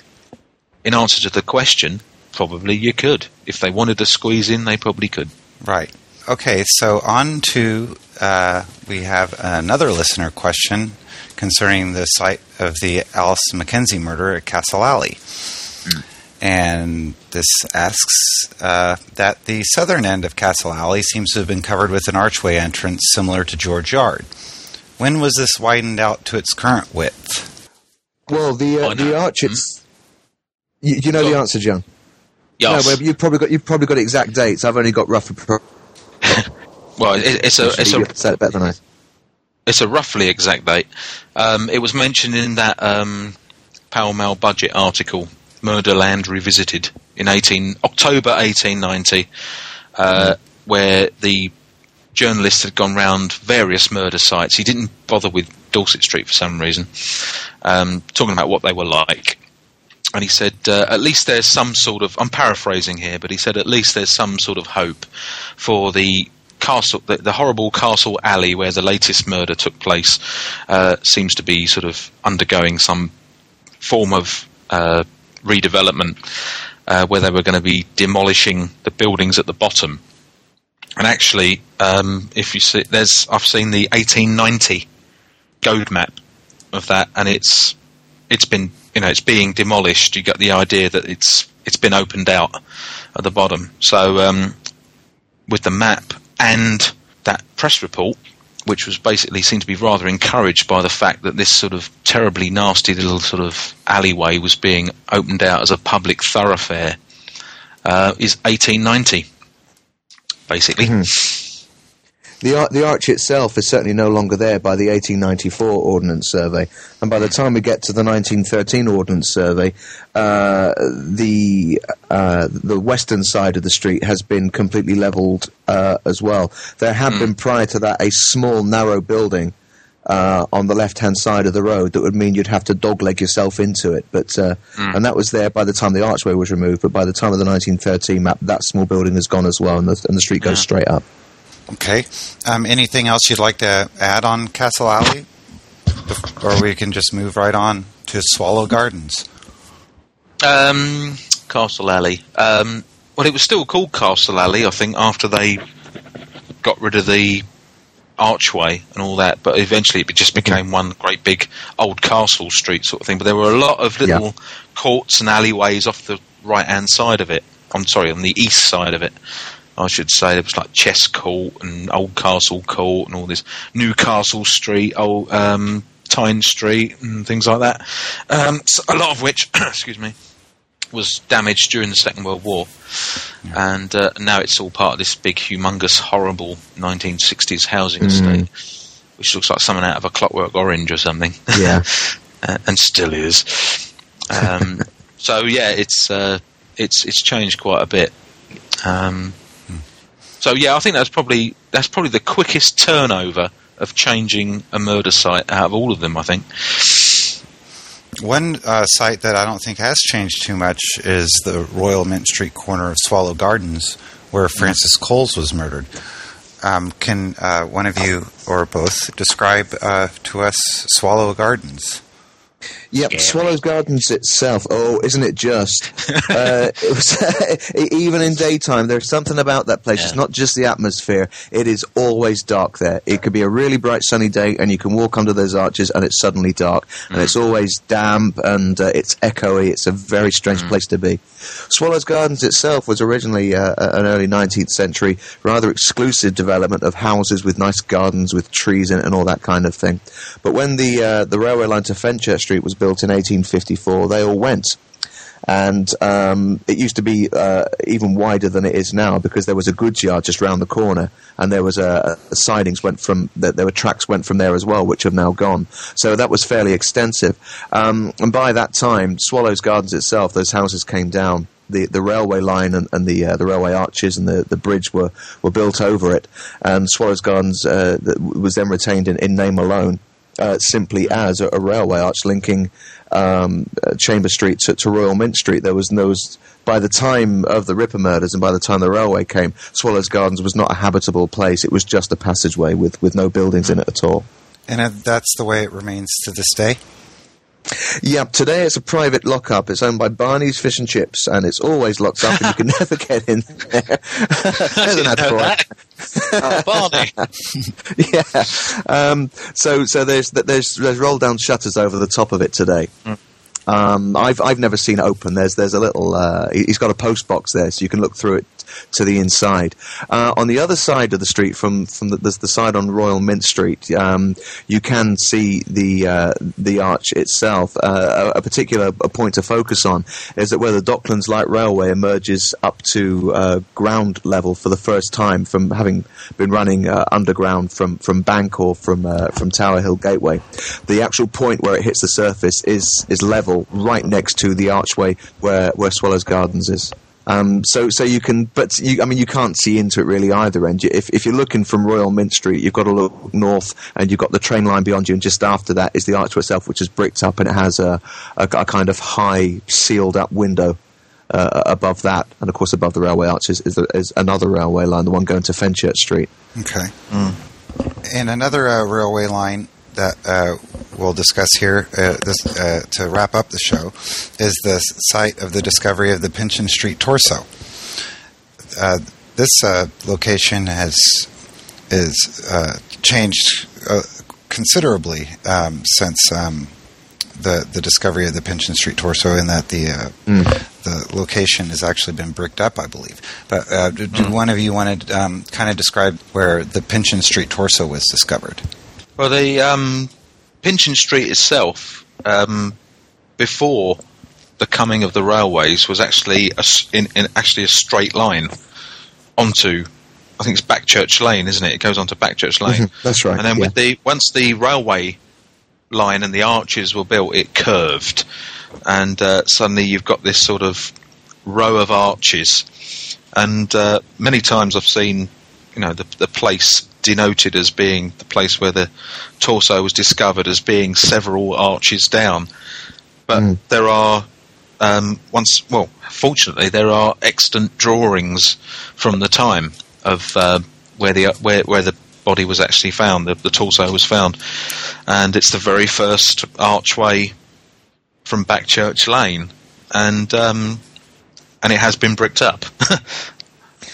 in answer to the question, probably you could. If they wanted to squeeze in, they probably could. Right. Okay. So on to uh, we have another listener question concerning the site of the Alice McKenzie murder at Castle Alley. And this asks uh, that the southern end of Castle Alley seems to have been covered with an archway entrance similar to George Yard. When was this widened out to its current width? Well, the uh, Oh, no. the arch. It's, you, you know Go the answer, John. Yes. No, but you've probably got you've probably got exact dates. I've only got rough. Pro- well, it, it's a it's a said it better than I. It's a roughly exact date. Um, it was mentioned in that um, Pall Mall budget article, Murderland Revisited, in 18, October 1890, uh, where the journalist had gone round various murder sites. He didn't bother with Dorset Street for some reason, um, talking about what they were like. And he said, uh, at least there's some sort of, I'm paraphrasing here, but he said, at least there's some sort of hope for the castle, the, the horrible castle alley where the latest murder took place, uh, seems to be sort of undergoing some form of uh, redevelopment, uh, where they were going to be demolishing the buildings at the bottom. And actually, um, if you see, there's, I've seen the 1890 Goad map of that, and it's it's been you know it's being demolished. You get the idea that it's it's been opened out at the bottom. So um, with the map and that press report, which was basically seemed to be rather encouraged by the fact that this sort of terribly nasty little sort of alleyway was being opened out as a public thoroughfare, uh, is 1890, basically. The, ar- the arch itself is certainly no longer there by the 1894 Ordnance Survey, and by the time we get to the 1913 Ordnance Survey, uh, the uh, the western side of the street has been completely levelled uh, as well. There had been prior to that a small narrow building uh, on the left hand side of the road that would mean you'd have to dogleg yourself into it, but uh, and that was there by the time the archway was removed. But by the time of the 1913 map, that small building is gone as well, and the, and the street goes straight up. Okay. Um, anything else you'd like to add on Castle Alley? Or we can just move right on to Swallow Gardens. Um, Castle Alley. Um, well, it was still called Castle Alley, I think, after they got rid of the archway and all that. But eventually, it just became one great big old castle street sort of thing. But there were a lot of little courts and alleyways off the right hand side of it. I'm sorry, on the east side of it. I should say there was like Chess Court and Old Castle Court and all this Newcastle Street, Old um, Tyne Street and things like that. Um, so a lot of which, excuse me, was damaged during the Second World War, and uh, now it's all part of this big, humongous, horrible 1960s housing estate. which looks like something out of a Clockwork Orange or something. Yeah. uh, and still is. Um, so yeah, it's uh, it's it's changed quite a bit. Um, so yeah, I think that's probably that's probably the quickest turnover of changing a murder site out of all of them. I think. One uh, site that I don't think has changed too much is the Royal Mint Street corner of Swallow Gardens, where Frances Coles was murdered. Um, can uh, one of you or both describe uh, to us Swallow Gardens? Yep, Scary. Swallows Gardens itself. Oh, isn't it just? uh, it was even in daytime. There's something about that place. It's not just the atmosphere. It is always dark there. It could be a really bright sunny day, and you can walk under those arches, and it's suddenly dark, and it's always damp and uh, it's echoey. It's a very strange place to be. Swallows Gardens itself was originally uh, an early 19th century rather exclusive development of houses with nice gardens with trees in it and all that kind of thing. But when the uh, the railway line to Fenchurch Street was built in 1854, they all went. And um, it used to be uh, even wider than it is now because there was a goods yard just round the corner, and there was a, a sidings went from there there were tracks went from there as well, which have now gone. So that was fairly extensive. Um, and by that time, Swallows Gardens itself, those houses came down. The, the railway line and, and the uh, the railway arches and the, the bridge were, were built over it, and Swallows Gardens uh, was then retained in, in name alone, uh, simply as a, a railway arch linking um, uh, Chamber Street to, to Royal Mint Street. There was no. By the time of the Ripper murders and by the time the railway came, Swallows Gardens was not a habitable place. It was just a passageway with, with no buildings in it at all. And uh, that's the way it remains to this day. Yeah, today it's a private lockup. It's owned by Barney's Fish and Chips, and it's always locked up, and you can never get in there. There's an ad for it. Oh, Barney. yeah. Um, so so there's there's there's roll down shutters over the top of it today. Um, I've I've never seen it open. There's there's a little uh, he's got a post box there, so you can look through it to the inside. Uh, on the other side of the street, from from the, the side on Royal Mint Street, um, you can see the uh, the arch itself. Uh, a, a particular a point to focus on is that where the Docklands Light Railway emerges up to uh, ground level for the first time from having been running uh, underground from from Bank or from uh, from Tower Hill Gateway, the actual point where it hits the surface is is level right next to the archway where where Swallows Gardens is. Um, so, so you can, but you, I mean, you can't see into it really either end. You- If, if you're looking from Royal Mint Street, you've got to look north, and you've got the train line beyond you, and just after that is the archway itself, which is bricked up, and it has a, a, a kind of high, sealed-up window uh, above that, and of course above the railway arches is, the, is another railway line, the one going to Fenchurch Street. Okay. And another uh, railway line that uh, we'll discuss here uh, this, uh, to wrap up the show is the site of the discovery of the Pinchin Street torso. Uh, this uh, location has is uh, changed uh, considerably um, since um, the the discovery of the Pinchin Street torso, in that the uh, the location has actually been bricked up, I believe. But uh, do, do one of you want to um, kind of describe where the Pinchin Street torso was discovered? Well, the um, Pinchin Street itself, um, before the coming of the railways, was actually a, in, in actually a straight line onto. I think it's Backchurch Lane, isn't it? It goes onto Backchurch Lane. That's right. And then with the once the railway line and the arches were built, it curved, and uh, suddenly you've got this sort of row of arches. And uh, many times I've seen, you know, the, the place denoted as being the place where the torso was discovered as being several arches down. But there are um, once, well, fortunately, there are extant drawings from the time of uh, where the where where the body was actually found, the, the torso was found, and it's the very first archway from Backchurch Lane, and um, and it has been bricked up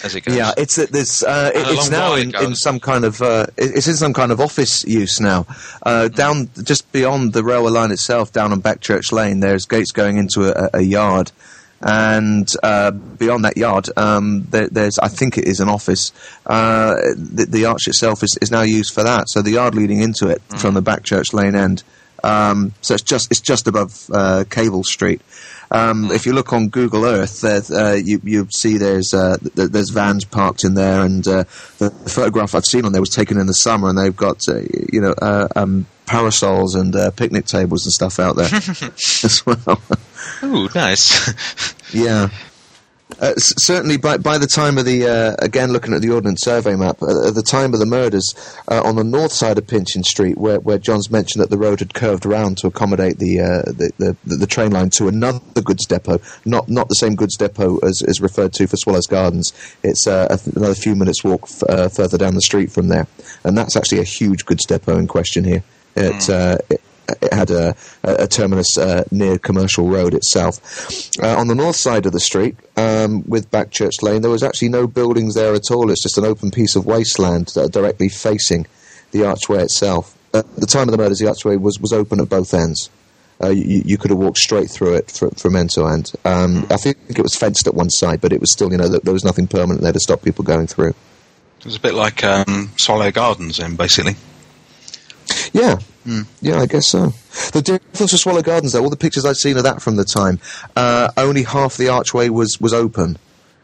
as it goes. Yeah, it's that there's uh, it- it's now in, in some kind of uh, it's in some kind of office use now. Uh, down just beyond the railway line itself, down on Backchurch Lane, there's gates going into a, a yard, and uh, beyond that yard, um, there, there's I think it is an office. Uh, the, the arch itself is, is now used for that. So the yard leading into it Mm. from the Backchurch Lane end. Um, so it's just it's just above uh, Cable Street. Um, if you look on Google Earth, uh, you you see there's uh, there's vans parked in there, and uh, the, the photograph I've seen on there was taken in the summer, and they've got uh, you know uh, um, parasols and uh, picnic tables and stuff out there as well. Ooh, nice. Yeah. Uh, certainly, by by the time of the uh, again looking at the ordnance survey map, uh, at the time of the murders uh, on the north side of Pinchin Street, where, where John's mentioned that the road had curved around to accommodate the, uh, the, the the train line to another goods depot, not not the same goods depot as is referred to for Swallows Gardens. It's uh, another few minutes walk f- uh, further down the street from there, and that's actually a huge goods depot in question here. It, uh, it, it had a, a, terminus uh, near Commercial Road itself. Uh, on the north side of the street, um, with Backchurch Lane, there was actually no buildings there at all. It's just an open piece of wasteland uh, directly facing the archway itself. At the time of the murders, the archway was, was open at both ends. Uh, you, you could have walked straight through it fr- from end to end. Um, I think it was fenced at one side, but it was still, you know, th- there was nothing permanent there to stop people going through. It was a bit like um, Swallow Gardens, then, basically. Yeah, yeah, I guess so. The difference with Swallow Gardens, though, all the pictures I've seen of that from the time, uh, only half the archway was was open.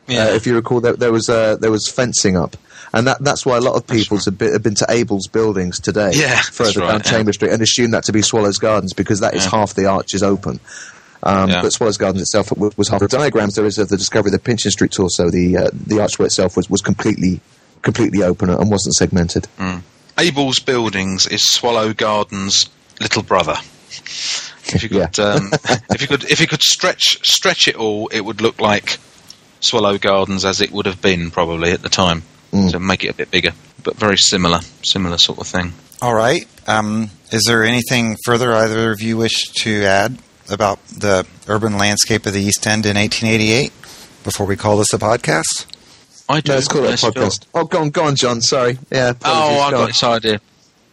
Yeah. Uh, if you recall, there, there was uh, there was fencing up, and that, that's why a lot of people have, been, have been to Abel's buildings today, Yeah, further right, down yeah. Chamber Street, and assume that to be Swallows Gardens because that is Yeah. half the arch is open. Um, Yeah. But Swallows Gardens itself was, was half. The diagrams there is of the discovery of the Pinchin Street torso. The uh, the archway itself was, was completely completely open and wasn't segmented. Abel's Buildings is Swallow Gardens' little brother. If you could, Yeah. um, if you could, if you could stretch stretch it all, it would look like Swallow Gardens as it would have been probably at the time. Mm. So make it a bit bigger, but very similar, similar sort of thing. All right. Um, is there anything further either of you wish to add about the urban landscape of the East End in 1888 before we call this a podcast? I do. No, let's call it a podcast. Oh, go on, go on, John. Sorry. Yeah. Oh, I go got on. this idea.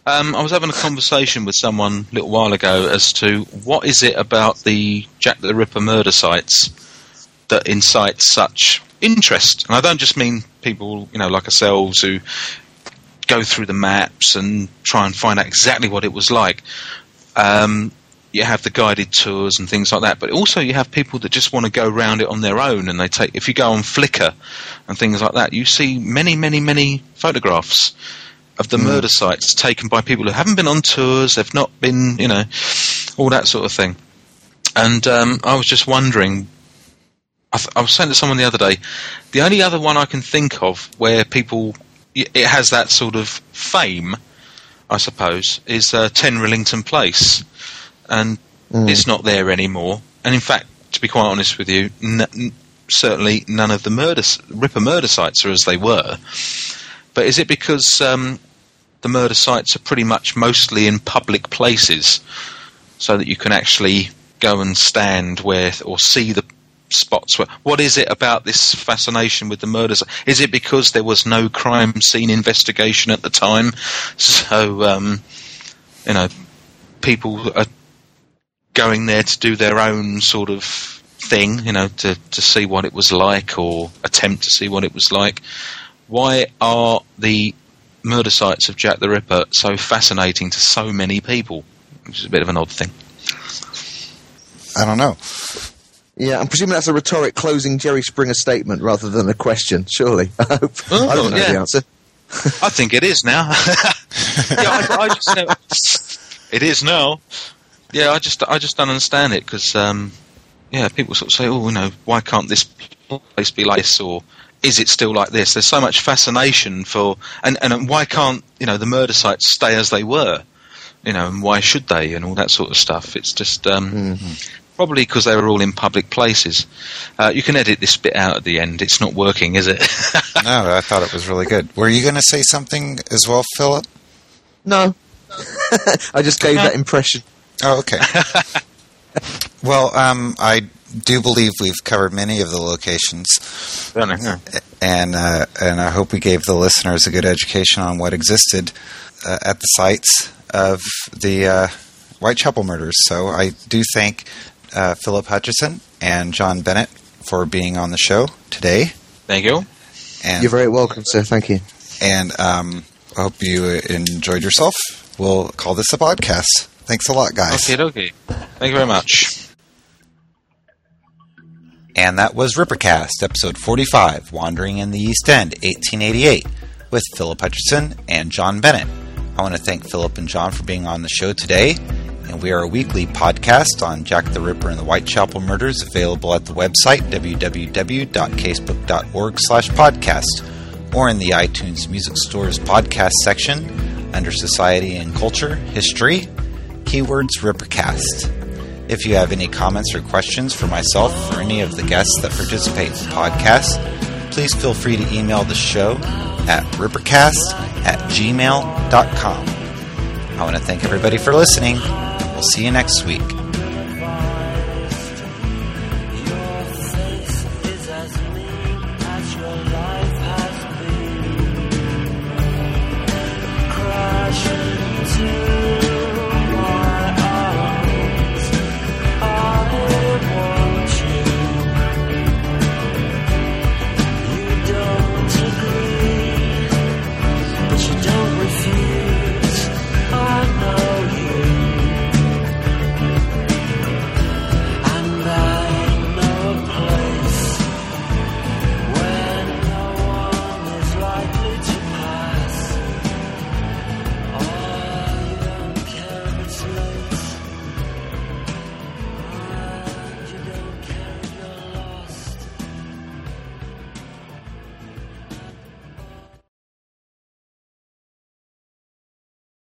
Um, I was having a conversation with someone a little while ago as to what is it about the Jack the Ripper murder sites that incites such interest. And I don't just mean people, you know, like ourselves who go through the maps and try and find out exactly what it was like. Um, you have the guided tours and things like that, but also you have people that just want to go around it on their own. And they take, if you go on Flickr and things like that, you see many, many, many photographs of the murder sites taken by people who haven't been on tours, they've not been, you know, all that sort of thing. And um, I was just wondering. I, th- I was saying to someone the other day, the only other one I can think of where people it has that sort of fame, I suppose, is uh, Ten Rillington Place, and it's not there anymore. And in fact, to be quite honest with you, n- certainly none of the murder s- Ripper murder sites are as they were. But is it because um, the murder sites are pretty much mostly in public places, so that you can actually go and stand where or see the spots where what is it about this fascination with the murders is it because there was no crime scene investigation at the time so um, you know people are going there to do their own sort of thing you know to, to see what it was like or attempt to see what it was like why are the murder sites of Jack the Ripper so fascinating to so many people which is a bit of an odd thing I don't know. Yeah, I'm presuming that's a rhetoric closing Jerry Springer statement rather than a question, surely. I hope. Oh, I don't know yeah. the answer. I think it is now. yeah, I, I just know, it is now. Yeah, I just I just don't understand it because um, yeah, people sort of say, oh, you know, why can't this place be like this, or is it still like this? There's so much fascination for, and and why can't you know the murder sites stay as they were, you know, and why should they, and all that sort of stuff. It's just um, probably because they were all in public places. Uh, you can edit this bit out at the end. It's not working, is it? No, I thought it was really good. Were you going to say something as well, Philip? No. I just gave that impression. Oh, okay. well, um, I do believe we've covered many of the locations, Don't and uh, and I hope we gave the listeners a good education on what existed uh, at the sites of the uh, Whitechapel murders. So I do thank uh, Philip Hutchinson and John Bennett for being on the show today, Thank you and You're very welcome, sir. Thank you. and um, I hope you uh, enjoyed yourself. We'll call this a podcast. Thanks a lot, guys. Okay, okay. Thank you very much. And that was Rippercast, episode 45, Wandering in the East End, 1888, with Philip Hutchinson and John Bennett. I want to thank Philip and John for being on the show today. And we are a weekly podcast on Jack the Ripper and the Whitechapel murders, available at the website www.casebook.org slash podcast, or in the iTunes Music Store's podcast section under Society and Culture, History, keywords Rippercast. If you have any comments or questions for myself or any of the guests that participate in the podcast, please feel free to email the show at rippercast at gmail.com. I want to thank everybody for listening. We'll see you next week.